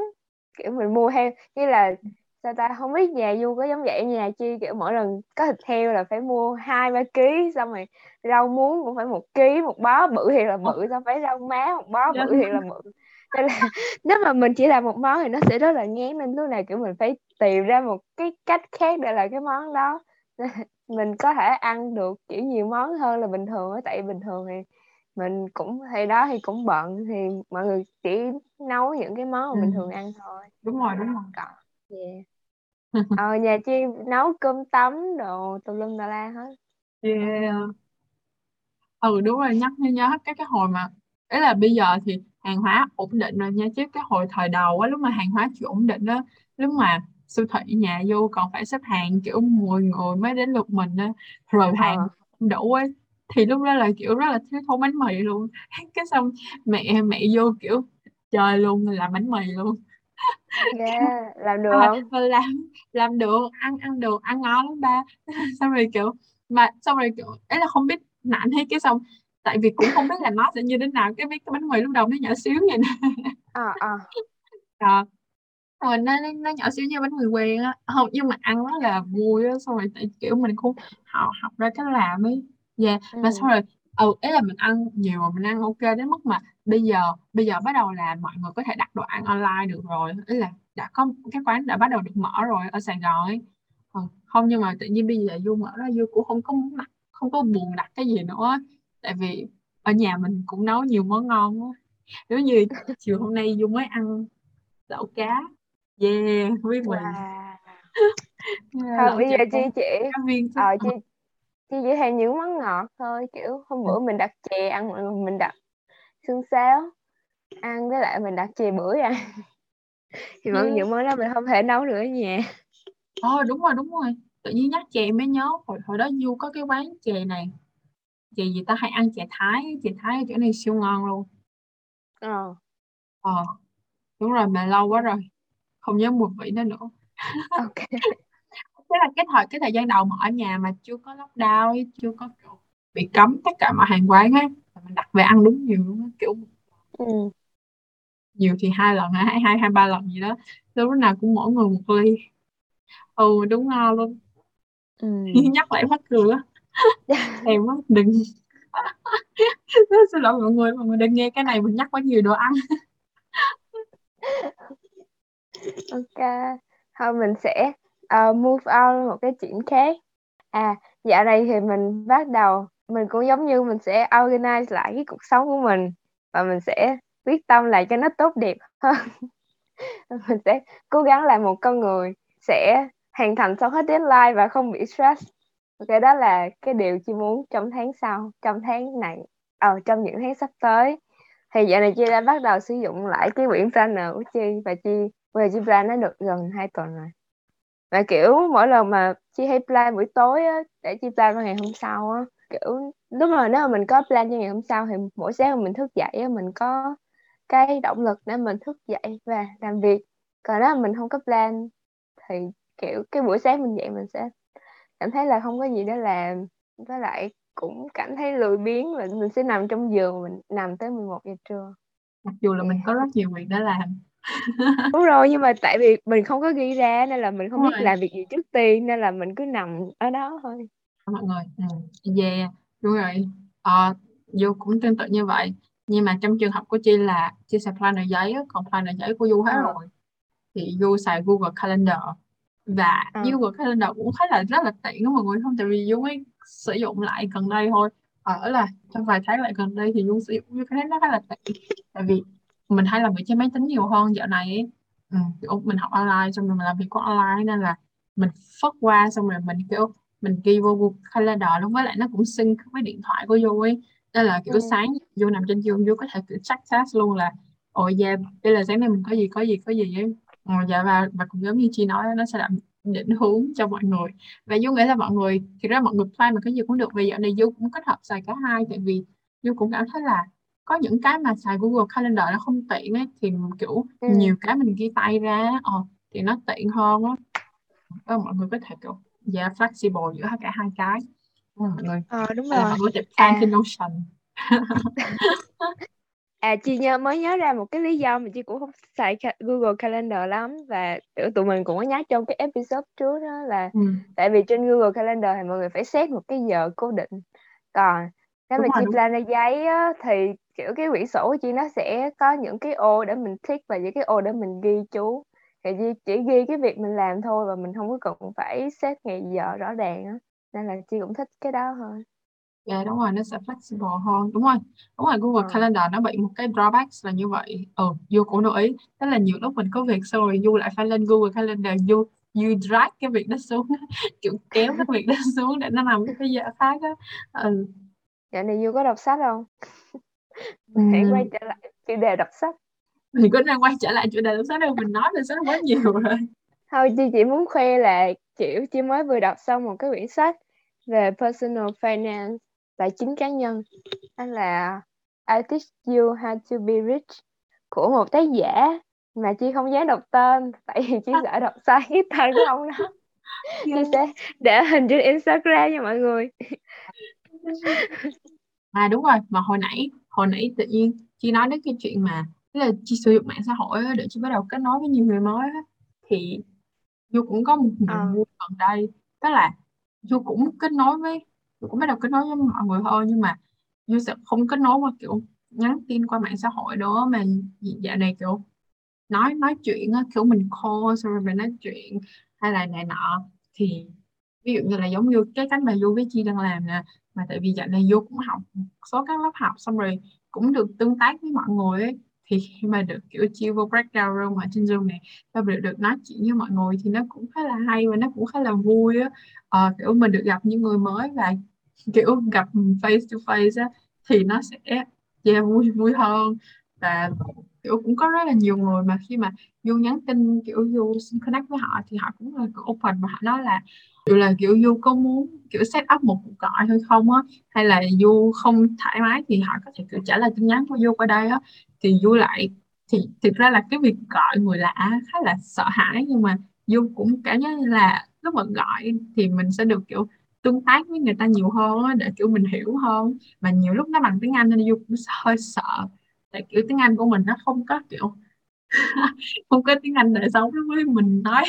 Speaker 2: kiểu mình mua theo như là sao ta? Không biết nhà du có giống vậy nhà chi kiểu mỗi lần có thịt heo là phải mua hai ba ký xong rồi rau muống cũng phải một ký một bó bự thì là bự xong phải rau má một bó bự thì là bự. Nên là nếu mà mình chỉ làm một món thì nó sẽ rất là ngán nên lúc nào kiểu mình phải tìm ra một cái cách khác để làm cái món đó. Mình có thể ăn được kiểu nhiều món hơn là bình thường tại bình thường thì mình cũng thì đó thì cũng bận thì mọi người chỉ nấu những cái món mà
Speaker 1: ừ.
Speaker 2: mình thường ăn thôi.
Speaker 1: Đúng rồi đúng rồi.
Speaker 2: Yeah. Ờ nhà chi nấu cơm tấm đồ tùm lum tà la hết
Speaker 1: yeah. ừ đúng rồi nhắc mới nhớ cái cái hồi mà ấy là bây giờ thì hàng hóa ổn định rồi nha chứ cái hồi thời đầu á lúc mà hàng hóa chưa ổn định á lúc mà siêu thị nhà vô còn phải xếp hàng kiểu 10 người mới đến lượt mình á rồi hàng
Speaker 2: ờ.
Speaker 1: không đủ ấy thì lúc đó là kiểu rất là thiếu thốn bánh mì luôn cái xong mẹ mẹ vô kiểu trời luôn làm bánh mì luôn
Speaker 2: yeah, làm được
Speaker 1: à,
Speaker 2: không?
Speaker 1: làm làm được ăn ăn được ăn ngon lắm ba. Xong rồi kiểu mà xong rồi kiểu ấy là không biết nặng hay cái xong tại vì cũng không biết là nó sẽ như thế nào cái biết cái bánh mì lúc đầu nó nhỏ xíu vậy nè.
Speaker 2: Ờ
Speaker 1: à, rồi nó nó nhỏ xíu như bánh mì quen á. Không nhưng mà ăn nó là vui á xong rồi tại kiểu mình cũng học học ra cách làm ấy. Dạ yeah.
Speaker 2: ừ.
Speaker 1: mà xong rồi ừ ấy là mình ăn nhiều mà mình ăn ok đến mức mà bây giờ bây giờ bắt đầu là mọi người có thể đặt đồ ăn online được rồi. Ý là đã có cái quán đã bắt đầu được mở rồi ở Sài Gòn ấy. Ừ, không nhưng mà tự nhiên bây giờ Du mở ra Du cũng không có muốn đặt không có buồn đặt cái gì nữa. Tại vì ở nhà mình cũng nấu nhiều món ngon quá. Giống như chiều hôm nay Du mới ăn lẩu cá yeah với mì
Speaker 2: wow.
Speaker 1: Yeah,
Speaker 2: thôi bây giờ
Speaker 1: viên chứ.
Speaker 2: Ờ chi chỉ hay những món ngọt thôi kiểu hôm bữa mình đặt chè ăn mọi người mình đặt xương sáo ăn với lại mình đặt chè bưởi ăn thì mọi
Speaker 1: yeah.
Speaker 2: những món đó mình không thể nấu được ở nhà.
Speaker 1: Ờ đúng rồi đúng rồi. Tự nhiên nhắc chè mới nhớ hồi hồi đó Du có cái quán chè này. Chè gì ta? Hay ăn chè Thái chè Thái ở chỗ này siêu ngon luôn.
Speaker 2: Ờ.
Speaker 1: Ờ. Đúng rồi mà lâu quá rồi. Không nhớ mùi vị nó nữa.
Speaker 2: Ok
Speaker 1: thế là cái thời cái thời gian đầu mà ở nhà mà chưa có lockdown ấy, chưa có kiểu bị cấm tất cả mọi hàng quán là mình đặt về ăn đúng nhiều luôn á. kiểu
Speaker 2: ừ.
Speaker 1: nhiều thì hai lần hai hai hai ba lần gì đó lúc nào cũng mỗi người một ly ừ đúng ngon luôn
Speaker 2: Ừ.
Speaker 1: nhắc lại mắc cười á em á đừng xin lỗi mọi người mọi người đang nghe cái này mình nhắc quá nhiều đồ ăn
Speaker 2: ok thôi mình sẽ uh, move on một cái chuyện khác. À dạo này thì mình bắt đầu mình cũng giống như mình sẽ organize lại cái cuộc sống của mình và mình sẽ quyết tâm lại cho nó tốt đẹp hơn. Mình sẽ cố gắng làm một con người sẽ hoàn thành xong hết deadline và không bị stress. Ok đó là cái điều chị muốn trong tháng sau trong tháng này ờ trong những tháng sắp tới. Thì dạo này chị đã bắt đầu sử dụng lại cái quyển planner của chi và chi về chi plan nó được gần 2 tuần rồi và kiểu mỗi lần mà chi hay plan buổi tối á để chi plan ngày hôm sau á kiểu lúc mà nếu mà mình có plan cho ngày hôm sau thì mỗi sáng mình thức dậy mình có cái động lực để mình thức dậy và làm việc. Còn nếu mà mình không có plan thì kiểu cái buổi sáng mình dậy mình sẽ cảm thấy là không có gì để làm. Với lại cũng cảm thấy lười biếng và mình sẽ nằm trong giường mình nằm tới 11 giờ trưa.
Speaker 1: Mặc dù là mình có rất nhiều việc để làm
Speaker 2: đúng rồi nhưng mà tại vì mình không có ghi ra nên là mình không
Speaker 1: Đúng
Speaker 2: biết
Speaker 1: rồi.
Speaker 2: làm việc gì trước tiên nên là mình cứ nằm ở đó thôi
Speaker 1: mọi người ừ. yeah đúng rồi ờ, Du cũng tương tự như vậy nhưng mà trong trường hợp của Chi là Chi xài planner giấy còn planner giấy của Du hết
Speaker 2: Ờ.
Speaker 1: rồi thì Du xài Google Calendar và
Speaker 2: Ờ.
Speaker 1: Google Calendar cũng khá là rất là tiện đó mọi người không tại vì Du mới sử dụng lại gần đây thôi ở là trong vài tháng lại gần đây thì Du sử dụng Du thấy nó khá là tiện tại vì mình hay làm việc trên máy tính nhiều hơn dạo này ấy. Ừ, kiểu mình học online xong rồi mình làm việc của online nên là mình phất qua xong rồi mình kiểu mình ghi vô Google Calendar luôn với lại nó cũng sync với điện thoại của Du ấy nên là kiểu
Speaker 2: Ừ.
Speaker 1: sáng vô nằm trên giường vô có thể kiểu check task luôn là ồ yeah đây là sáng nay mình có gì có gì có gì ấy Ờ, dạ và và cũng giống như chị nói nó sẽ làm định hướng cho mọi người và Du nghĩ là mọi người thì ra mọi người plan mà cái gì cũng được vì dạo này Du cũng kết hợp xài cả hai tại vì Du cũng cảm thấy là có những cái mà xài Google Calendar nó không tiện ấy thì kiểu
Speaker 2: Ừ.
Speaker 1: nhiều cái mình ghi tay ra ờ, thì nó tiện hơn á Ờ, mọi người có thể kiểu dạ flexible giữa cả hai cái Ờ, mọi người
Speaker 2: Ờ đúng rồi
Speaker 1: mọi người có thể plan
Speaker 2: À.
Speaker 1: trên Notion
Speaker 2: À chị nhớ mới nhớ ra một cái lý do mà chị cũng không xài Google Calendar lắm và tụi mình cũng có nhắc trong cái episode trước đó là
Speaker 1: ừ.
Speaker 2: tại vì trên Google Calendar thì mọi người phải set một cái giờ cố định còn nếu
Speaker 1: Đúng
Speaker 2: mà
Speaker 1: rồi,
Speaker 2: chị
Speaker 1: đúng.
Speaker 2: plan ra giấy á, thì kiểu cái quyển sổ của chị nó sẽ có những cái ô để mình tick và những cái ô để mình ghi chú thì chị chỉ ghi cái việc mình làm thôi và mình không có cần phải set ngày giờ rõ ràng á nên là chị cũng thích cái đó hơn
Speaker 1: Dạ đúng rồi, nó sẽ flexible hơn. Đúng rồi, đúng rồi, Google
Speaker 2: Ờ.
Speaker 1: Calendar nó bị một cái drawback là như vậy. Ừ, Du cũng đồng ý. Tức là nhiều lúc mình có việc xong rồi Du lại phải lên Google Calendar, Du, Du drag cái việc đó xuống, kiểu kéo cái việc đó xuống để nó nằm cái giờ khác á. Ừ.
Speaker 2: Dạo này vui có đọc sách không?
Speaker 1: Ừm,
Speaker 2: Hãy quay trở lại chủ đề đọc sách.
Speaker 1: Mình có đang quay trở lại chủ đề đọc sách đâu, mình nói về sách quá nhiều rồi.
Speaker 2: Thôi chị chỉ muốn khoe là kiểu chị mới vừa đọc xong một cái quyển sách về personal finance tài chính cá nhân đó là I teach you how to be rich của một tác giả mà chị không dám đọc tên tại vì chị sợ đọc sai cái tên của ông đó chị sẽ để hình trên Instagram nha mọi người
Speaker 1: À đúng rồi, mà hồi nãy hồi nãy tự nhiên chị nói đến cái chuyện mà tức là chị sử dụng mạng xã hội á, để chị bắt đầu kết nối với nhiều người mới á, thì Du cũng có một niềm
Speaker 2: Ờ.
Speaker 1: vui gần đây. Tức là Du cũng kết nối với Du cũng bắt đầu kết nối với mọi người hơn nhưng mà Du sẽ không kết nối qua kiểu nhắn tin qua mạng xã hội đó mà dạo này kiểu nói nói chuyện á, kiểu mình call xong rồi mình nói chuyện hay là này nọ. Thì ví dụ như là giống như cái cánh mà Du với Chi đang làm nè mà tại vì dạo này Du cũng học một số các lớp học xong rồi cũng được tương tác với mọi người ấy thì khi mà được kiểu chia vô breakdown room ở trên Zoom này ta được được nói chuyện với mọi người thì nó cũng khá là hay và nó cũng khá là vui á. À, kiểu mình được gặp những người mới và kiểu gặp face to face á thì nó sẽ yeah, vui vui hơn. Và kiểu cũng có rất là nhiều người mà khi mà Du nhắn tin kiểu Du connect với họ thì họ cũng là open và họ nói là kiểu là kiểu Du có muốn kiểu set up một cuộc gọi hay không á hay là Du không thoải mái thì họ có thể kiểu trả lời tin nhắn của Du qua đây á. Thì Du lại thì thực ra là cái việc gọi người lạ khá là sợ hãi nhưng mà Du cũng cảm giác là lúc mà gọi thì mình sẽ được kiểu tương tác với người ta nhiều hơn á, để kiểu mình hiểu hơn. Mà nhiều lúc nó bằng tiếng Anh nên Du cũng hơi sợ tại kiểu tiếng Anh của mình nó không có kiểu không có tiếng Anh để sống với mình nói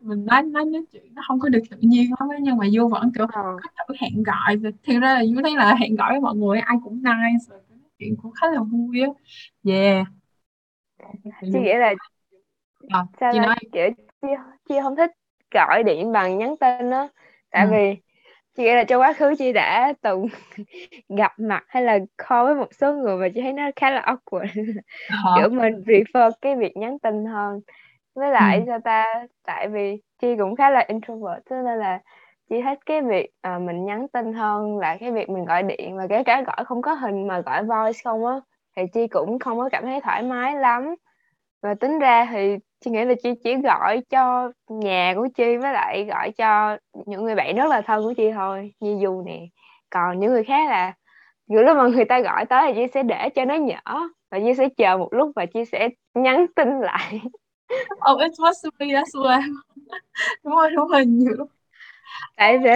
Speaker 1: mình nói nói nói chuyện nó không có được tự nhiên lắm ấy, nhưng mà Du vẫn kiểu
Speaker 2: Ờ.
Speaker 1: có thử hẹn gọi. Thì thực ra là Du thấy là hẹn gọi với mọi người ai cũng nice rồi cái chuyện cũng khá là vui á. Yeah.
Speaker 2: Chị nghĩ là
Speaker 1: Ờ,
Speaker 2: sao
Speaker 1: chị nói
Speaker 2: kiểu chị, chị không thích gọi điện bằng nhắn tin á tại
Speaker 1: Ừ.
Speaker 2: vì chị nghĩ là trong quá khứ chị đã từng gặp mặt hay là call với một số người và chị thấy nó khá là awkward.
Speaker 1: Ờ,
Speaker 2: kiểu mình prefer cái việc nhắn tin hơn với lại
Speaker 1: Ừ.
Speaker 2: sao ta? Tại vì chị cũng khá là introvert cho nên là chị thích cái việc à, mình nhắn tin hơn là cái việc mình gọi điện và kể cả gọi không có hình mà gọi voice không á thì chị cũng không có cảm thấy thoải mái lắm. Và tính ra thì chị nghĩ là chị chỉ gọi cho nhà của chị với lại gọi cho những người bạn rất là thân của chị thôi như Du nè. Còn những người khác là những lúc mà người ta gọi tới thì chị sẽ để cho nó nhỏ và chị sẽ chờ một lúc và chị sẽ nhắn tin lại
Speaker 1: oh it was me as well đúng rồi đúng rồi nhiều lúc.
Speaker 2: Tại vì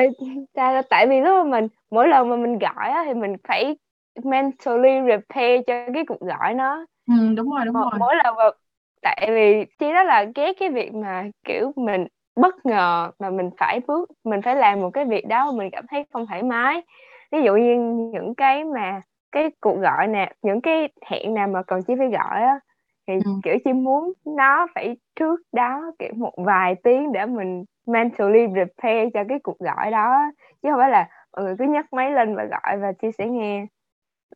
Speaker 2: tại, tại vì lúc mà mình mỗi lần mà mình gọi á, thì mình phải mentally prepare cho cái cuộc gọi nó.
Speaker 1: Ừ, đúng rồi đúng
Speaker 2: mỗi,
Speaker 1: rồi.
Speaker 2: mỗi lần mà tại vì chỉ đó là ghét cái việc mà kiểu mình bất ngờ mà mình phải bước mình phải làm một cái việc đó mình cảm thấy không thoải mái. Ví dụ như những cái mà cái cuộc gọi nè những cái hẹn nào mà cần chi phải gọi á thì
Speaker 1: ừ.
Speaker 2: kiểu chỉ muốn nó phải trước đó kiểu một vài tiếng để mình mentally prepare cho cái cuộc gọi đó. Chứ không phải là mọi người cứ nhấc máy lên và gọi và chia sẻ nghe.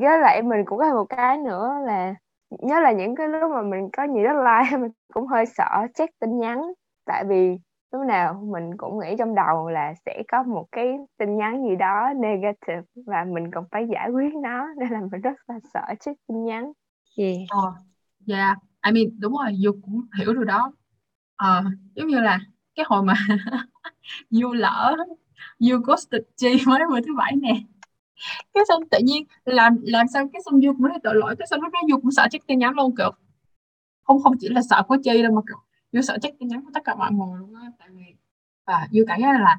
Speaker 2: Với lại mình cũng có một cái nữa là nhớ là những cái lúc mà mình có nhiều deadline mình cũng hơi sợ check tin nhắn. Tại vì lúc nào mình cũng nghĩ trong đầu là sẽ có một cái tin nhắn gì đó negative và mình còn phải giải quyết nó. Nên là mình rất là sợ check tin nhắn.
Speaker 1: Yeah. Ờ, yeah. I mean đúng rồi Du cũng hiểu điều đó ờ, giống như là cái hồi mà Du lỡ Du ghosted Chi mới bữa thứ bảy nè cái xong tự nhiên làm làm sao cái xong Du cũng thấy tội lỗi cái xong lúc đó Du cũng sợ check tin nhắn luôn kiểu không không chỉ là sợ của Chi đâu mà kiểu Du sợ check tin nhắn của tất cả mọi người luôn á tại vì và Du cảm giác là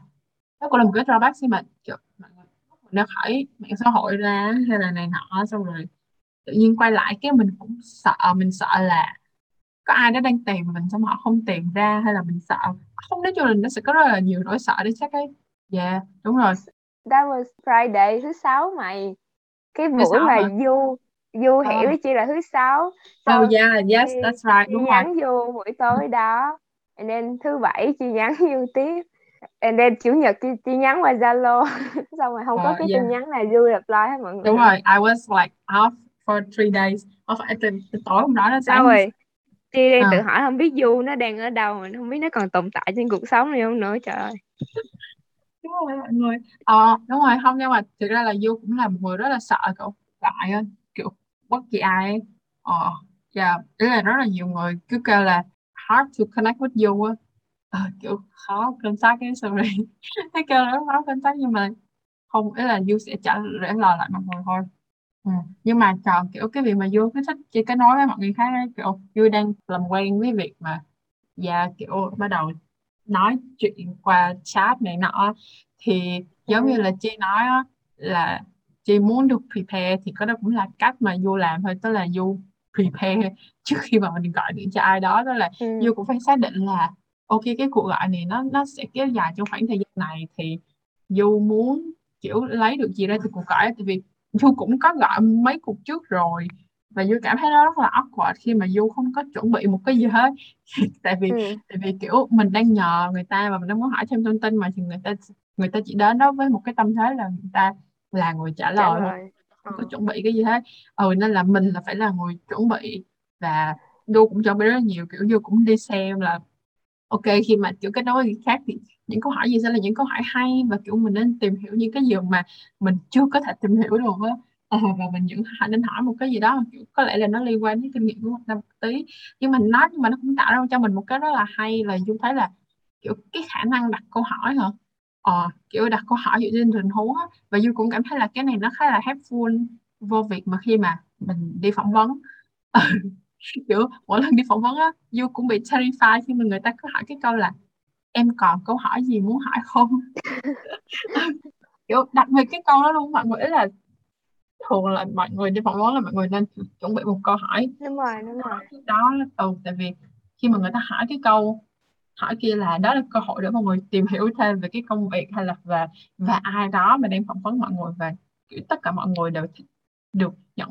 Speaker 1: nó cũng là một cái drawback khi mà kiểu mọi người ra khỏi mạng xã hội ra hay là này nọ xong rồi tự nhiên quay lại cái mình cũng sợ mình sợ là có ai đó đang tìm mình xong họ không tìm ra hay là mình sợ. Không nói chung là nó sẽ có rất là nhiều nỗi sợ đấy chắc ấy. Dạ yeah, đúng rồi.
Speaker 2: That was Friday thứ sáu mày. Cái buổi mà du du hẹn với chị là thứ sáu.
Speaker 1: So, oh yeah yes that's right
Speaker 2: đúng nhắn du buổi tối đó and then thứ bảy chị nhắn du tiếp and then chủ nhật chị, chị nhắn qua Zalo. Xong rồi không uh, có cái yeah. tin nhắn nào du reply hết mọi người.
Speaker 1: Đúng rồi I was like off for three days. Không phải từ, từ tối hôm đó nó
Speaker 2: sáng rồi? Chị đang à. tự hỏi không biết du nó đang ở đâu mình không biết nó còn tồn tại trên cuộc sống này không nữa trời ơi.
Speaker 1: Đúng rồi mọi người. Ờ đúng rồi không nhưng mà thực ra là du cũng là một người rất là sợ cậu gọi kiểu bất kỳ ai ấy. ờ dạ ý là rất là nhiều người cứ kêu là hard to connect with you á. Ờ, kiểu khó contact cái rồi thấy kêu là khó contact nhưng mà không ý là du sẽ trả lời lại mọi người thôi ừ. nhưng mà còn kiểu cái việc mà du cứ thích chỉ cái nói với mọi người khác ấy, kiểu du đang làm quen với việc mà dạ kiểu bắt đầu nói chuyện qua chat này nọ thì giống như là chị nói á, là chị muốn được prepare thì có đó cũng là cách mà Du làm thôi tức là Du prepare trước khi mà mình gọi điện cho ai đó đó là ừ. Du cũng phải xác định là ok cái cuộc gọi này nó nó sẽ kéo dài trong khoảng thời gian này thì Du muốn kiểu lấy được gì ra từ cuộc gọi tại vì Du cũng có gọi mấy cuộc trước rồi. Và Du cảm thấy nó rất là awkward khi mà Du không có chuẩn bị một cái gì hết. Tại vì ừ. tại vì kiểu mình đang nhờ người ta và mình đang muốn hỏi thêm thông tin mà thì người ta người ta chỉ đến đó với một cái tâm thế là người ta là người trả lời thôi. không có chuẩn bị cái gì hết. Ừ nên là mình là phải là người chuẩn bị. Và Du cũng chuẩn bị rất là nhiều. Kiểu Du cũng đi xem là ok khi mà kiểu kết nối với người khác thì những câu hỏi gì sẽ là những câu hỏi hay và kiểu mình nên tìm hiểu những cái gì mà mình chưa có thể tìm hiểu được á. Ờ, và mình những nên hỏi một cái gì đó kiểu có lẽ là nó liên quan đến kinh nghiệm của một năm tí. Nhưng mà nó nhưng mà nó cũng tạo ra cho mình một cái rất là hay là chúng thấy là kiểu cái khả năng đặt câu hỏi hả? Ờ, kiểu đặt câu hỏi dựa trên tình huống á. Và du cũng cảm thấy là cái này nó khá là helpful vô việc mà khi mà mình đi phỏng vấn. kiểu mỗi lần đi phỏng vấn á du cũng bị terrified khi mà người ta cứ hỏi cái câu là em còn câu hỏi gì muốn hỏi không? Kiểu đặt về cái câu đó luôn mọi người là thường là mọi người đi phỏng vấn là mọi người nên chuẩn bị một câu hỏi.
Speaker 2: Đúng rồi đúng rồi.
Speaker 1: Đó ừ, tại vì khi mà người ta hỏi cái câu hỏi kia là đó là cơ hội để mọi người tìm hiểu thêm về cái công việc hay là về và ai đó mà đang phỏng vấn mọi người và kiểu tất cả mọi người đều được nhận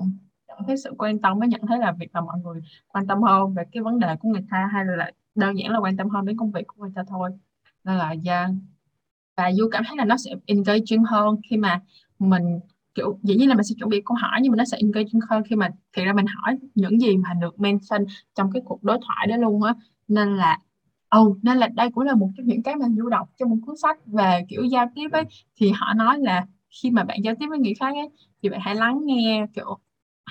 Speaker 1: thấy sự quan tâm, mới nhận thấy là việc là mọi người quan tâm hơn về cái vấn đề của người ta hay là đơn giản là quan tâm hơn đến công việc của người ta thôi nên là yeah. và Du cảm thấy là nó sẽ engaging hơn khi mà mình, kiểu, dĩ nhiên là mình sẽ chuẩn bị câu hỏi nhưng mà nó sẽ engaging hơn khi mà thì ra mình hỏi những gì mà được mention trong cái cuộc đối thoại đó luôn á nên là ừ nên là đây cũng là một trong những cái mà du đọc trong một cuốn sách về kiểu giao tiếp ấy, thì họ nói là khi mà bạn giao tiếp với người khác ấy, thì bạn hãy lắng nghe, kiểu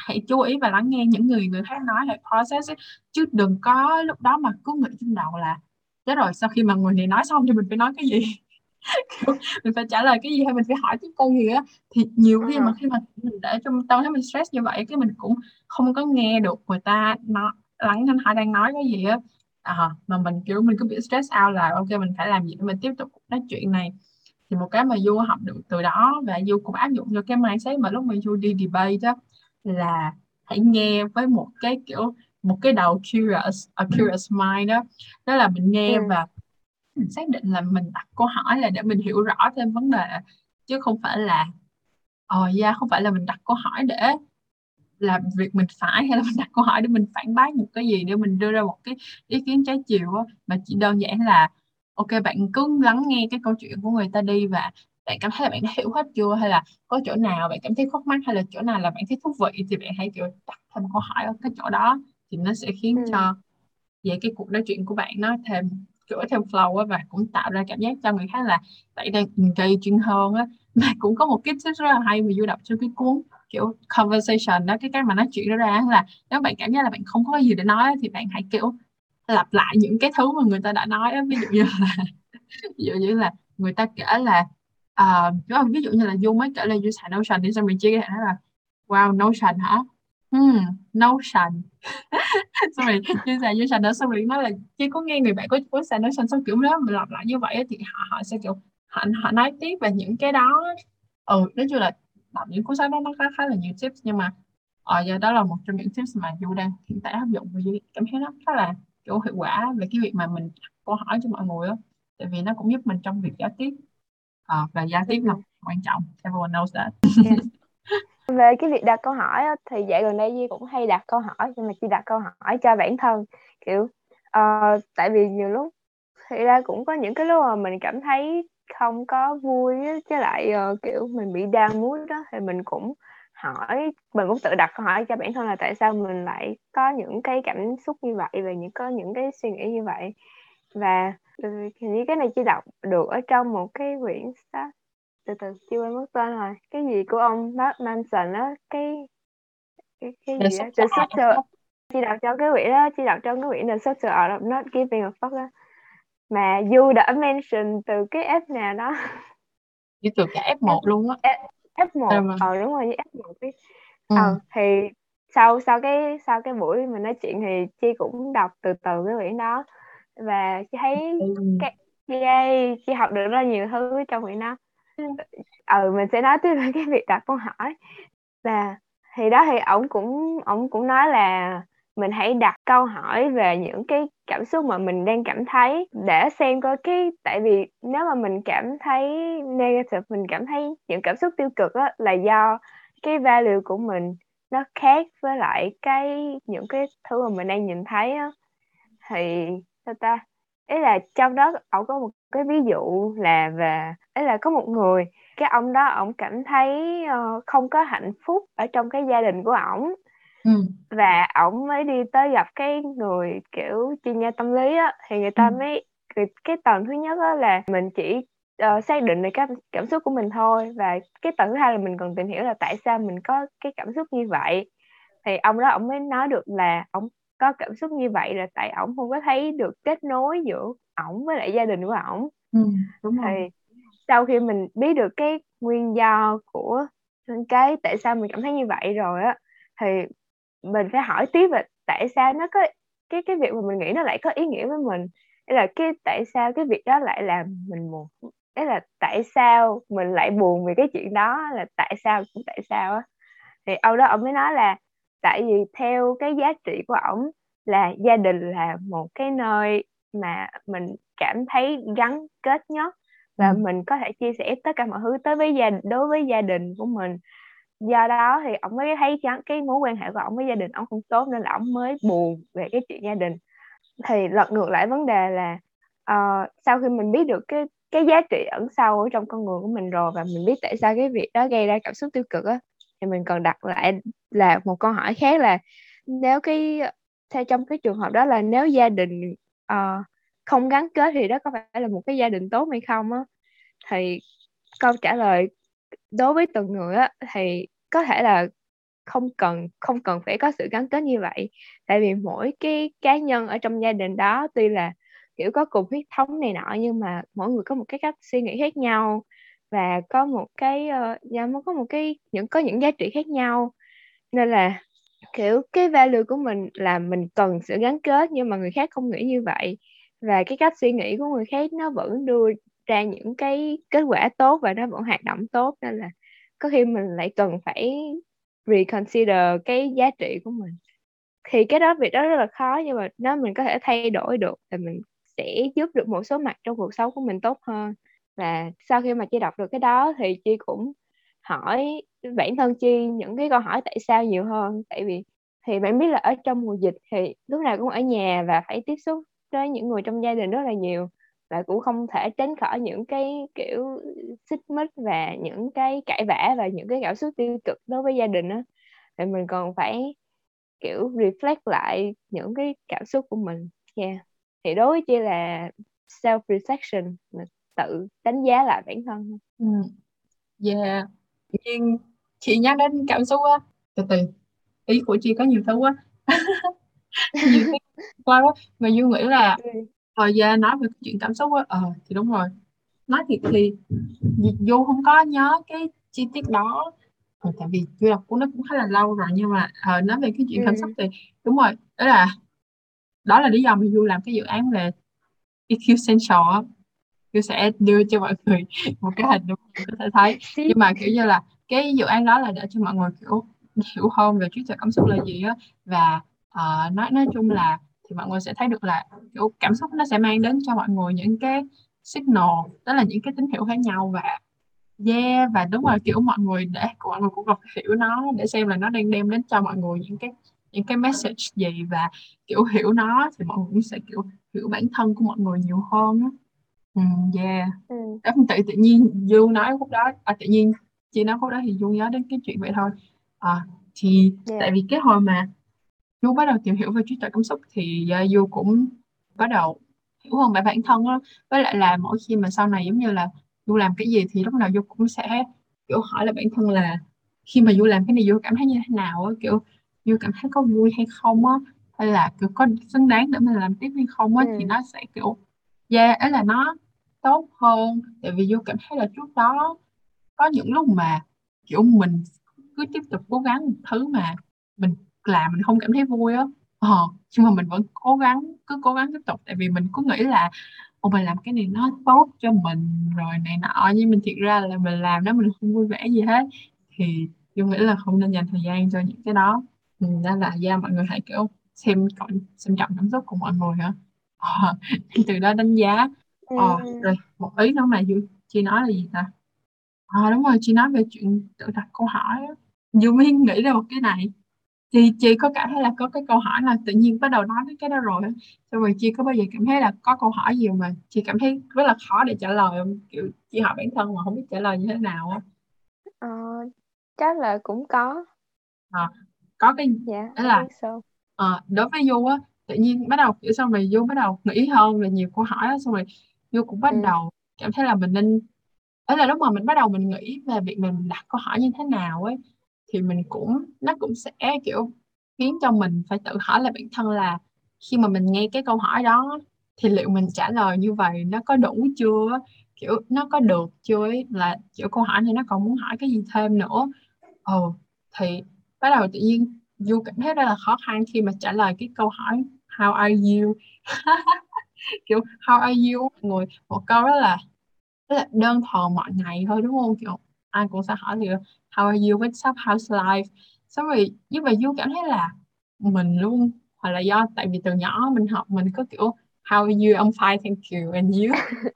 Speaker 1: hãy chú ý và lắng nghe những người người khác nói hãy process ấy. chứ đừng có lúc đó mà cứ nghĩ trong đầu là thế rồi sau khi mà người này nói xong thì mình phải nói cái gì mình phải trả lời cái gì hay mình phải hỏi tiếp câu gì á thì nhiều khi mà
Speaker 2: ừ.
Speaker 1: khi mà mình để trong tâm thấy mình stress như vậy cái mình cũng không có nghe được người ta nó lắng nghe họ đang nói cái gì á à, mà mình kiểu mình cứ bị stress out là ok mình phải làm gì để mình tiếp tục nói chuyện này thì một cái mà Du học được từ đó và Du cũng áp dụng cho cái mindset mà lúc mà Du đi debate đó là hãy nghe với một cái kiểu một cái đầu curious a curious mind đó đó là mình nghe ừ. và mình xác định là mình đặt câu hỏi là để mình hiểu rõ thêm vấn đề. Chứ không phải là ờ oh yeah, không phải là mình đặt câu hỏi để làm việc mình phải hay là mình đặt câu hỏi để mình phản bác một cái gì để mình đưa ra một cái ý kiến trái chiều á. Mà chỉ đơn giản là ok bạn cứ lắng nghe cái câu chuyện của người ta đi và bạn cảm thấy là bạn đã hiểu hết chưa? Hay là có chỗ nào bạn cảm thấy khúc mắc hay là chỗ nào là bạn thấy thú vị thì bạn hãy kiểu đặt thêm câu hỏi ở cái chỗ đó thì nó sẽ khiến ừ. cho về cái cuộc nói chuyện của bạn nó thêm kiểu thêm flow á và cũng tạo ra cảm giác cho người khác là bạn đang engaging hơn á. Mà cũng có một cái tip rất là hay mà du đọc cho cái cuốn kiểu conversation đó cái cách mà nói chuyện đó ra là nếu bạn cảm giác là bạn không có gì để nói thì bạn hãy kiểu lặp lại những cái thứ mà người ta đã nói ví dụ như là ví dụ như là người ta kể là uh, ví dụ như là du mới kể là du xài Notion thì xong mình chia nói là wow Notion hả? Hmm, Notion xong rồi chia sẻ notion đó xong rồi nói là chỉ có nghe người bạn có có sàn notion xong kiểu đó mình lặp lại như vậy thì họ họ sẽ kiểu họ họ nói tiếp về những cái đó. Ừ nói chung là đọc những cuốn sách đó nó khá khá là nhiều tips nhưng mà ờ giờ đó là một trong những tips mà du đang hiện tại áp dụng và du cảm thấy nó khá là kiểu hiệu quả về cái việc mà mình câu hỏi cho mọi người đó tại vì nó cũng giúp mình trong việc giao tiếp à, và giao tiếp là quan trọng. Everyone knows that.
Speaker 2: Yeah về cái việc đặt câu hỏi thì dạo gần đây Di cũng hay đặt câu hỏi nhưng mà chỉ đặt câu hỏi cho bản thân kiểu uh, tại vì nhiều lúc thì ra cũng có những cái lúc mà mình cảm thấy không có vui chứ lại uh, kiểu mình bị down mood đó thì mình cũng hỏi mình cũng tự đặt câu hỏi cho bản thân là tại sao mình lại có những cái cảm xúc như vậy và những có những cái suy nghĩ như vậy. Và ừ, hình như cái này chỉ đọc được ở trong một cái quyển sách. Từ từ chưa quên mất tên rồi. Cái gì của ông Mark Manson á? Cái cái cái gì á? The Social chị đọc cho cái quyển đó chị đọc trong cái quyển The Social Art of Not Giving a Fuck đó mà Du đã mention từ cái F nào đó?
Speaker 1: Như từ cả F1 luôn á.
Speaker 2: F1 ờ đúng rồi F1 cái ừ. ờ thì sau sau cái sau cái buổi mình nói chuyện thì chi cũng đọc từ từ cái quyển đó và chị thấy ừ. cái yay chị học được rất nhiều thứ trong quyển đó. Ừ mình sẽ nói tiếp về cái việc đặt câu hỏi. Và thì đó thì ổng cũng ổng cũng nói là mình hãy đặt câu hỏi về những cái cảm xúc mà mình đang cảm thấy để xem coi cái tại vì nếu mà mình cảm thấy negative mình cảm thấy những cảm xúc tiêu cực á là do cái value của mình nó khác với lại cái những cái thứ mà mình đang nhìn thấy á. Thì sao ta ý là trong đó ổng có một cái ví dụ là về ấy là có một người cái ông đó ổng cảm thấy uh, không có hạnh phúc ở trong cái gia đình của ổng ừ. và ổng mới đi tới gặp cái người kiểu chuyên gia tâm lý á thì người ta ừ. mới cái, cái tầng thứ nhất á là mình chỉ uh, xác định được cái cảm xúc của mình thôi và cái tầng thứ hai là mình cần tìm hiểu là tại sao mình có cái cảm xúc như vậy thì ông đó ổng mới nói được là ổng có cảm xúc như vậy là tại ổng không có thấy được kết nối giữa ổng với lại gia đình của ổng. Ừ, đúng rồi. thì sau khi mình biết được cái nguyên do của cái tại sao mình cảm thấy như vậy rồi á thì mình phải hỏi tiếp là tại sao nó có cái cái việc mà mình nghĩ nó lại có ý nghĩa với mình? Hay là cái tại sao cái việc đó lại làm mình buồn? Đấy là tại sao mình lại buồn vì cái chuyện đó? Là tại sao cũng tại sao á? Thì ông đó ông mới nói là tại vì theo cái giá trị của ổng là gia đình là một cái nơi mà mình cảm thấy gắn kết nhất và ừ. mình có thể chia sẻ tất cả mọi thứ tới với gia đối với gia đình của mình do đó thì ông mới thấy chắn cái mối quan hệ của ông với gia đình ông không tốt nên là ông mới buồn về cái chuyện gia đình thì lật ngược lại vấn đề là uh, sau khi mình biết được cái cái giá trị ẩn sâu ở trong con người của mình rồi và mình biết tại sao cái việc đó gây ra cảm xúc tiêu cực á thì mình cần đặt lại là một câu hỏi khác là nếu cái theo trong cái trường hợp đó là nếu gia đình uh, không gắn kết thì đó có phải là một cái gia đình tốt hay không á? Thì câu trả lời đối với từng người á thì có thể là không cần không cần phải có sự gắn kết như vậy. Tại vì mỗi cái cá nhân ở trong gia đình đó tuy là kiểu có cùng huyết thống này nọ nhưng mà mỗi người có một cái cách suy nghĩ khác nhau và có một cái uh, có một cái những có những giá trị khác nhau. Nên là kiểu cái value của mình là mình cần sự gắn kết nhưng mà người khác không nghĩ như vậy. Và cái cách suy nghĩ của người khác nó vẫn đưa ra những cái kết quả tốt và nó vẫn hoạt động tốt. Nên là có khi mình lại cần phải reconsider cái giá trị của mình. Thì cái đó việc đó rất là khó nhưng mà nếu mình có thể thay đổi được thì mình sẽ giúp được một số mặt trong cuộc sống của mình tốt hơn và sau khi mà chị đọc được cái đó thì chị cũng hỏi bản thân chi những cái câu hỏi tại sao nhiều hơn. Tại vì thì bạn biết là ở trong mùa dịch thì lúc nào cũng ở nhà và phải tiếp xúc với những người trong gia đình rất là nhiều và cũng không thể tránh khỏi những cái kiểu xích mích và những cái cãi vã và những cái cảm xúc tiêu cực đối với gia đình á. Thì mình còn phải, kiểu, reflect lại những cái cảm xúc của mình. Yeah. thì đối với chị là self reflection tự đánh giá lại bản thân.
Speaker 1: Ừ. yeah nhưng chị nhắc đến cảm xúc á. Từ từ. Ý của chị có nhiều thứ quá. Nhiều thứ quá đó. Mà du nghĩ là thời gian nói về chuyện cảm xúc á ờ thì đúng rồi. Nói thiệt thì du không có nhớ cái chi tiết đó. Ờ, tại vì du đọc cuốn nó cũng khá là lâu rồi nhưng mà ờ, nói về cái chuyện cảm xúc thì đúng rồi. Đó là đó là lý do mà du làm cái dự án về EQ Central tôi sẽ đưa cho mọi người một cái hình đúng có thể thấy. Nhưng mà kiểu như là cái dự án đó là để cho mọi người kiểu hiểu hơn về trí tuệ cảm xúc là gì á. Và uh, nói nói chung là thì mọi người sẽ thấy được là kiểu cảm xúc nó sẽ mang đến cho mọi người những cái signal đó là những cái tín hiệu khác nhau. Và yeah và đúng rồi kiểu mọi người để mọi người cũng cần hiểu nó để xem là nó đang đem đến cho mọi người những cái những cái message gì. Và kiểu hiểu nó thì mọi người cũng sẽ kiểu hiểu bản thân của mọi người nhiều hơn á ừ, yeah ừ. đó tự tự nhiên du nói khúc đó à, tự nhiên chị nói khúc đó thì du nhớ đến cái chuyện vậy thôi à, thì yeah. tại vì cái hồi mà du bắt đầu tìm hiểu về trí tuệ cảm xúc thì uh, du cũng bắt đầu hiểu hơn về bản thân đó. với lại là mỗi khi mà sau này giống như là du làm cái gì thì lúc nào du cũng sẽ kiểu hỏi là bản thân là khi mà du làm cái này du cảm thấy như thế nào á kiểu du cảm thấy có vui hay không á hay là kiểu có xứng đáng để mình làm tiếp hay không á ừ. thì nó sẽ kiểu yeah ấy là nó tốt hơn tại vì du cảm thấy là trước đó có những lúc mà kiểu mình cứ tiếp tục cố gắng một thứ mà mình làm mình không cảm thấy vui á. Ờ, nhưng mà mình vẫn cố gắng cứ cố gắng tiếp tục tại vì mình cứ nghĩ là Ồ mình làm cái này nó tốt cho mình rồi này nọ. Nhưng mình thiệt ra là mình làm đó mình không vui vẻ gì hết. Thì tôi nghĩ là không nên dành thời gian cho những cái đó. Nên là ra mọi người hãy kiểu xem trọng xem trọng cảm xúc của mọi người hả? Ờ, từ đó đánh giá. Ờ, ừ. rồi một ý nữa mà chị nói là gì ta? À, đúng rồi chị nói về chuyện tự đặt câu hỏi Dương mới nghĩ ra một cái này. Thì chị có cảm thấy là có cái câu hỏi là tự nhiên bắt đầu nói đến cái đó rồi xong rồi chị có bao giờ cảm thấy là có câu hỏi gì mà chị cảm thấy rất là khó để trả lời không? Kiểu chị hỏi bản thân mà không biết trả lời như thế nào á.
Speaker 2: Ờ, chắc là cũng có.
Speaker 1: À, có cái
Speaker 2: dạ
Speaker 1: đó là so. à, đối với du á tự nhiên bắt đầu kiểu xong rồi du bắt đầu nghĩ hơn về nhiều câu hỏi á xong rồi du cũng bắt ừ. đầu cảm thấy là mình nên đó là lúc mà mình bắt đầu mình nghĩ về việc mình đặt câu hỏi như thế nào ấy thì mình cũng nó cũng sẽ kiểu khiến cho mình phải tự hỏi lại bản thân là khi mà mình nghe cái câu hỏi đó thì liệu mình trả lời như vậy nó có đủ chưa kiểu nó có được chưa ấy? Là kiểu câu hỏi này nó còn muốn hỏi cái gì thêm nữa. Ừ thì bắt đầu tự nhiên Du cảm thấy rất là khó khăn khi mà trả lời cái câu hỏi how are you? Kiểu how are you? Người một câu đó là rất là đơn thuần mọi ngày thôi đúng không? Kiểu ai cũng sẽ hỏi kiểu how are you? What's up? How's life? Xong rồi nhưng mà Du cảm thấy là mình luôn hoặc là do tại vì từ nhỏ mình học mình có kiểu how are you? I'm fine thank you. And you?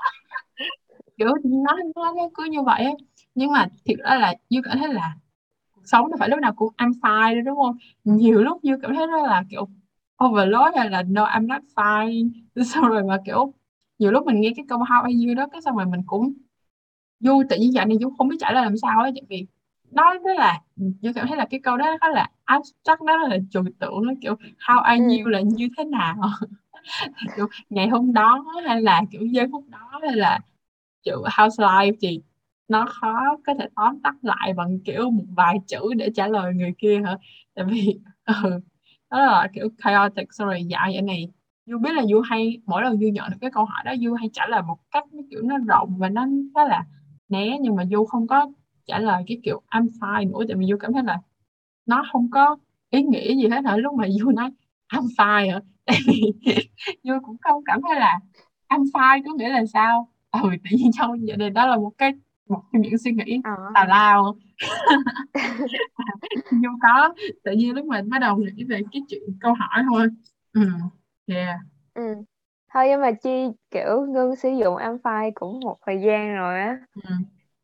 Speaker 1: Kiểu nó nó, cứ như vậy ấy. nhưng mà thiệt ra là Du cảm thấy là cuộc sống nó phải lúc nào cũng I'm fine đúng không? Nhiều lúc Du cảm thấy là kiểu overload hay là no I'm not fine. Xong rồi mà kiểu nhiều lúc mình nghe cái câu how are you? đó cái xong rồi mình cũng Du tự nhiên dạo này Du không biết trả lời làm sao ấy tại vì nó rất là Du cảm thấy là cái câu đó khá là abstract đó là trừu tượng nó kiểu how are you? ừ. là như thế nào? Kiểu ngày hôm đó hay là kiểu giây phút đó hay là kiểu how's life? Thì nó khó có thể tóm tắt lại bằng kiểu một vài chữ để trả lời người kia hả? Tại vì ừ, đó là kiểu chaotic sorry dạo vậy này. Du biết là Du hay, mỗi lần Du nhận được cái câu hỏi đó Du hay trả lời một cách cái kiểu nó rộng và nó khá là né, nhưng mà Du không có trả lời cái kiểu I'm fine nữa, tại vì Du cảm thấy là nó không có ý nghĩa gì hết hả? Lúc mà Du nói I'm fine hả? Tại vì Du cũng không cảm thấy là I'm fine có nghĩa là sao? Ừ tự nhiên trong vậy này đó là một cái một trong những suy nghĩ
Speaker 2: Ờ.
Speaker 1: tào lao. Du có. Tự nhiên lúc mình bắt đầu nghĩ về cái chuyện câu hỏi thôi. Ừ yeah.
Speaker 2: Ừ. thôi nhưng mà chi kiểu ngưng sử dụng Amplify cũng một thời gian rồi á.
Speaker 1: Ừ.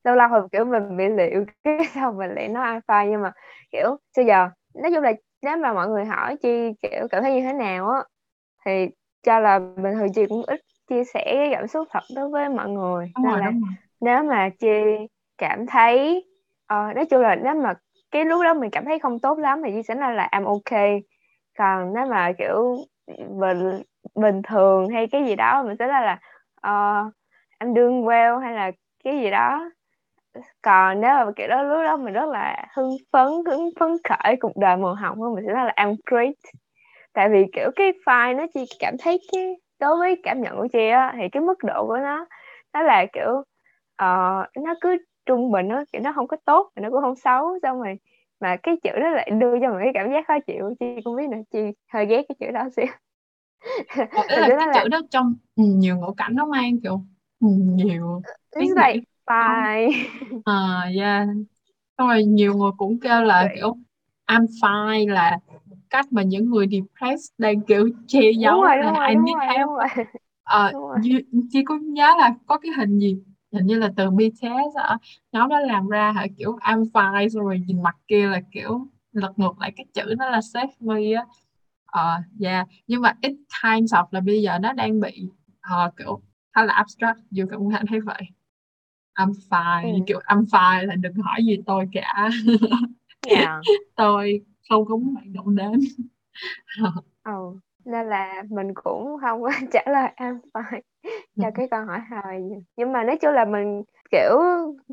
Speaker 2: lâu lâu hồi kiểu mình bị liệu cái sau mình lại nói Amplify nhưng mà kiểu bây giờ? Nói chung là nếu mà mọi người hỏi chi kiểu cảm thấy như thế nào á thì cho là bình thường chị cũng ít chia sẻ cái cảm xúc thật đối với mọi người.
Speaker 1: Đúng
Speaker 2: nên
Speaker 1: rồi
Speaker 2: là
Speaker 1: đúng rồi
Speaker 2: nếu mà chị cảm thấy uh, nói chung là nếu mà cái lúc đó mình cảm thấy không tốt lắm thì chị sẽ nói là I'm okay còn nếu mà kiểu bình bình thường hay cái gì đó mình sẽ nói là ờ, uh, I'm doing well hay là cái gì đó. Còn nếu mà kiểu đó lúc đó mình rất là hưng phấn hứng phấn khởi cuộc đời màu hồng mình sẽ nói là I'm great. Tại vì kiểu cái file nó chỉ cảm thấy cái đối với cảm nhận của chị á thì cái mức độ của nó nó là kiểu uh, nó cứ trung bình nó kiểu nó không có tốt mà nó cũng không xấu. Xong rồi mà cái chữ đó lại đưa cho mình cái cảm giác khó chịu chị cũng biết nữa chị hơi ghét cái chữ đó xíu.
Speaker 1: Ý là cái chữ là... đó trong nhiều ngữ cảnh nó mang kiểu nhiều
Speaker 2: ý nghĩa like fine
Speaker 1: à yeah. Xong rồi nhiều người cũng kêu là Vậy. kiểu I'm fine là cách mà những người depressed đang kiểu che giấu
Speaker 2: đúng rồi, đúng
Speaker 1: là
Speaker 2: rồi,
Speaker 1: I
Speaker 2: đúng
Speaker 1: need
Speaker 2: rồi,
Speaker 1: help.
Speaker 2: đúng rồi.
Speaker 1: Ờ, như, chị có nhớ là có cái hình gì hình như là từ BTS á nhóm đó làm ra hả kiểu I'm fine xong rồi nhìn mặt kia là kiểu lật ngược lại cái chữ nó là save me á ờ yeah nhưng mà ít times of là bây giờ nó đang bị uh, kiểu khá là abstract dù cũng thấy vậy I'm fine ừ. kiểu I'm fine là đừng hỏi gì tôi cả
Speaker 2: yeah.
Speaker 1: tôi không có muốn bạn động đến
Speaker 2: ừ. nên là mình cũng không có trả lời I'm fine cho cái câu hỏi hồi nhưng mà nói chung là mình kiểu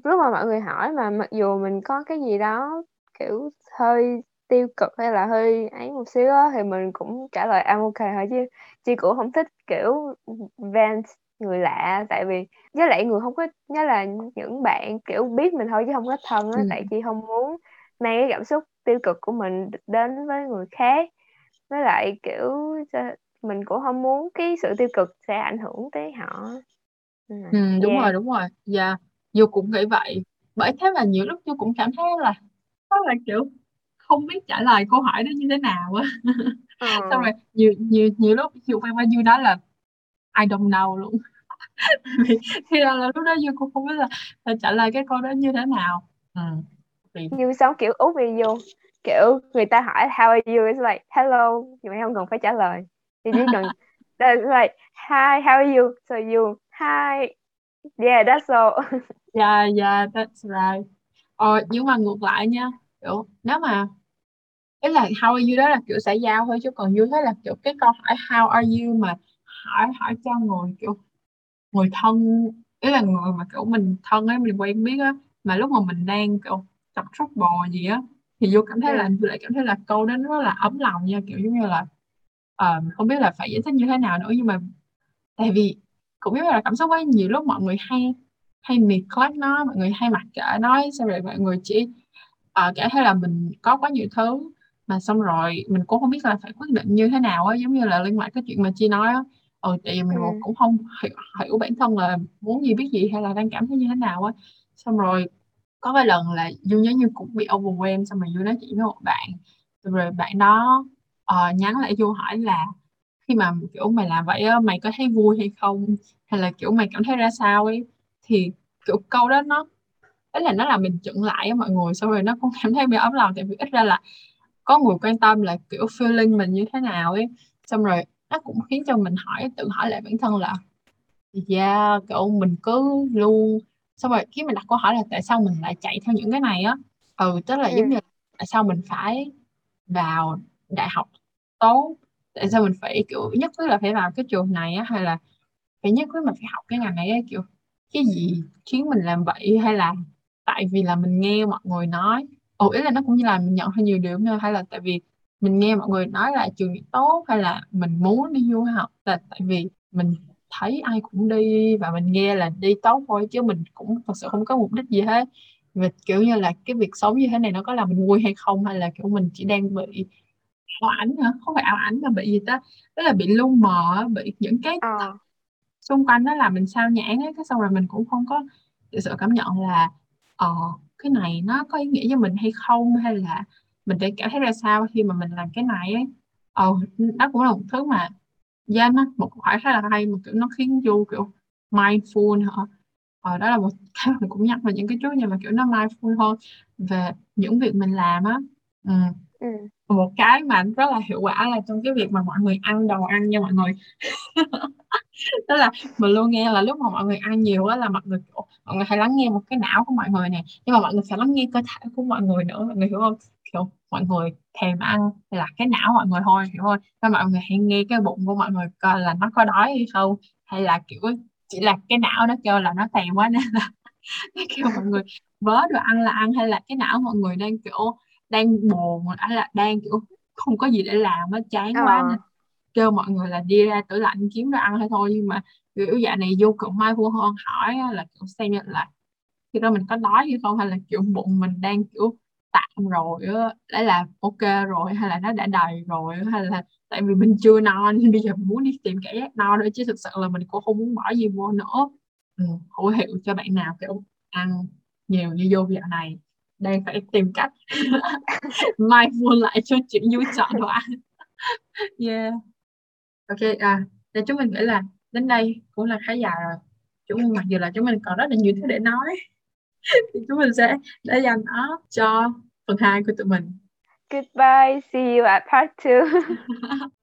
Speaker 2: lúc mà mọi người hỏi mà mặc dù mình có cái gì đó kiểu hơi tiêu cực hay là hơi ấy một xíu á thì mình cũng trả lời I'm okay thôi chứ. Chị cũng không thích kiểu vent người lạ tại vì với lại người không có nhớ là những bạn kiểu biết mình thôi chứ không có thân á ừ. tại chị không muốn mang cái cảm xúc tiêu cực của mình đến với người khác. Với lại kiểu mình cũng không muốn cái sự tiêu cực sẽ ảnh hưởng tới họ
Speaker 1: ừ, đúng yeah. rồi đúng rồi dạ yeah. dù cũng nghĩ vậy bởi thế mà nhiều lúc tôi cũng cảm thấy là rất là kiểu không biết trả lời câu hỏi đó như thế nào á ừ. xong rồi nhiều nhiều nhiều lúc dù quen bao nhiêu đó là I don't know luôn thì là, là lúc đó Dương cũng không biết là, là trả lời cái câu đó như thế nào ừ.
Speaker 2: thì... như sống kiểu út vô kiểu người ta hỏi how are you it's like hello thì mày không cần phải trả lời thì chỉ cần that's like hi how are you? So you hi. Yeah that's all.
Speaker 1: Yeah yeah that's right. Ờ nhưng mà ngược lại nha kiểu nếu mà ý là how are you? đó là kiểu xã giao thôi chứ còn như thế là kiểu cái câu hỏi how are you? mà hỏi hỏi cho người kiểu người thân ý là người mà kiểu mình thân ấy mình quen biết á mà lúc mà mình đang kiểu tập bò gì á thì vô cảm thấy là lại cảm thấy là câu đó nó rất là ấm lòng nha kiểu giống như là uh, không biết là phải giải thích như thế nào nữa nhưng mà tại vì cũng biết là cảm xúc ấy nhiều lúc mọi người hay hay neglect nó mọi người hay mặc kệ nói xong rồi mọi người chỉ uh, cảm thấy là mình có quá nhiều thứ mà xong rồi mình cũng không biết là phải quyết định như thế nào á giống như là liên quan cái chuyện mà chi nói á ừ tại vì mình ừ. cũng không hiểu, hiểu bản thân là muốn gì biết gì hay là đang cảm thấy như thế nào á xong rồi có vài lần là du nhớ như cũng bị overwhelmed xong rồi du nói chuyện với một bạn rồi bạn đó uh, nhắn lại du hỏi là khi mà kiểu mày làm vậy á mày có thấy vui hay không? Hay là kiểu mày cảm thấy ra sao ấy? Thì kiểu câu đó nó ấy là nó làm mình chững lại á mọi người xong rồi nó cũng cảm thấy bị ấm lòng tại vì ít ra là có người quan tâm là kiểu feeling mình như thế nào ấy. Xong rồi nó cũng khiến cho mình hỏi tự hỏi lại bản thân là yeah cậu mình cứ luôn. Xong rồi khi mình đặt câu hỏi là tại sao mình lại chạy theo những cái này á? Ừ tức là ừ. giống như tại sao mình phải vào đại học tốt. Tại sao mình phải, kiểu, nhất quyết là phải vào cái trường này á, hay là phải nhất quyết mình phải học cái ngành này á, kiểu, cái gì khiến mình làm vậy, hay là tại vì là mình nghe mọi người nói. Ồ, ý là nó cũng như là mình nhận hơi nhiều điều nữa hay là tại vì mình nghe mọi người nói là trường tốt, hay là mình muốn đi du học, là tại vì mình thấy ai cũng đi và mình nghe là đi tốt thôi, chứ mình cũng thật sự không có mục đích gì hết. Và kiểu như là cái việc sống như thế này nó có làm mình vui hay không? Hay là kiểu mình chỉ đang bị ảo ảnh hả? Không phải ảo ảnh mà bị gì ta? Đó là bị lu mờ bị những cái
Speaker 2: ờ.
Speaker 1: xung quanh nó làm mình sao nhãng ấy cái xong rồi mình cũng không có thực sự cảm nhận là ờ cái này nó có ý nghĩa với mình hay không hay là mình sẽ cảm thấy ra sao khi mà mình làm cái này ấy ờ đó cũng là một thứ mà yeah, nó một câu hỏi khá là hay mà kiểu nó khiến Du kiểu mindful hả? Ờ đó là một cái mình cũng nhắc về những cái chút nhưng mà kiểu nó mindful hơn về những việc mình làm á. Ừ.
Speaker 2: ừ
Speaker 1: một cái mà rất là hiệu quả là trong cái việc mà mọi người ăn đồ ăn nha mọi người tức là mình luôn nghe là lúc mà mọi người ăn nhiều á là mọi người mọi người hay lắng nghe một cái não của mọi người nè nhưng mà mọi người phải lắng nghe cơ thể của mọi người nữa mọi người hiểu không kiểu mọi người thèm ăn là cái não mọi người thôi hiểu không và mọi người hãy nghe cái bụng của mọi người coi là nó có đói hay không hay là kiểu chỉ là cái não nó kêu là nó thèm quá nên là nó kêu mọi người vớ đồ ăn là ăn hay là cái não mọi người đang kiểu đang buồn hay là đang kiểu không có gì để làm nó chán quá
Speaker 2: ờ.
Speaker 1: nên kêu mọi người là đi ra tủ lạnh kiếm đồ ăn hay thôi. Nhưng mà kiểu dạ này vô cực mai vua hơn hỏi là kiểu xem như là khi đó mình có đói hay không hay là kiểu bụng mình đang kiểu tạm rồi á đã là ok rồi hay là nó đã đầy rồi hay là tại vì mình chưa no nên bây giờ mình muốn đi tìm cảm giác no nữa chứ thực sự là mình cũng không muốn bỏ gì vô nữa. Ừ, hữu hiệu cho bạn nào kiểu ăn nhiều như vô dạo này đang phải tìm cách. Mai mua lại cho chuyện vui chọn đồ ăn. Yeah. Ok à thì chúng mình nghĩ là đến đây cũng là khá dài rồi. Chúng mình mặc dù là chúng mình còn rất là nhiều thứ để nói thì chúng mình sẽ để dành nó cho phần 2 của tụi mình.
Speaker 2: Goodbye see you at part 2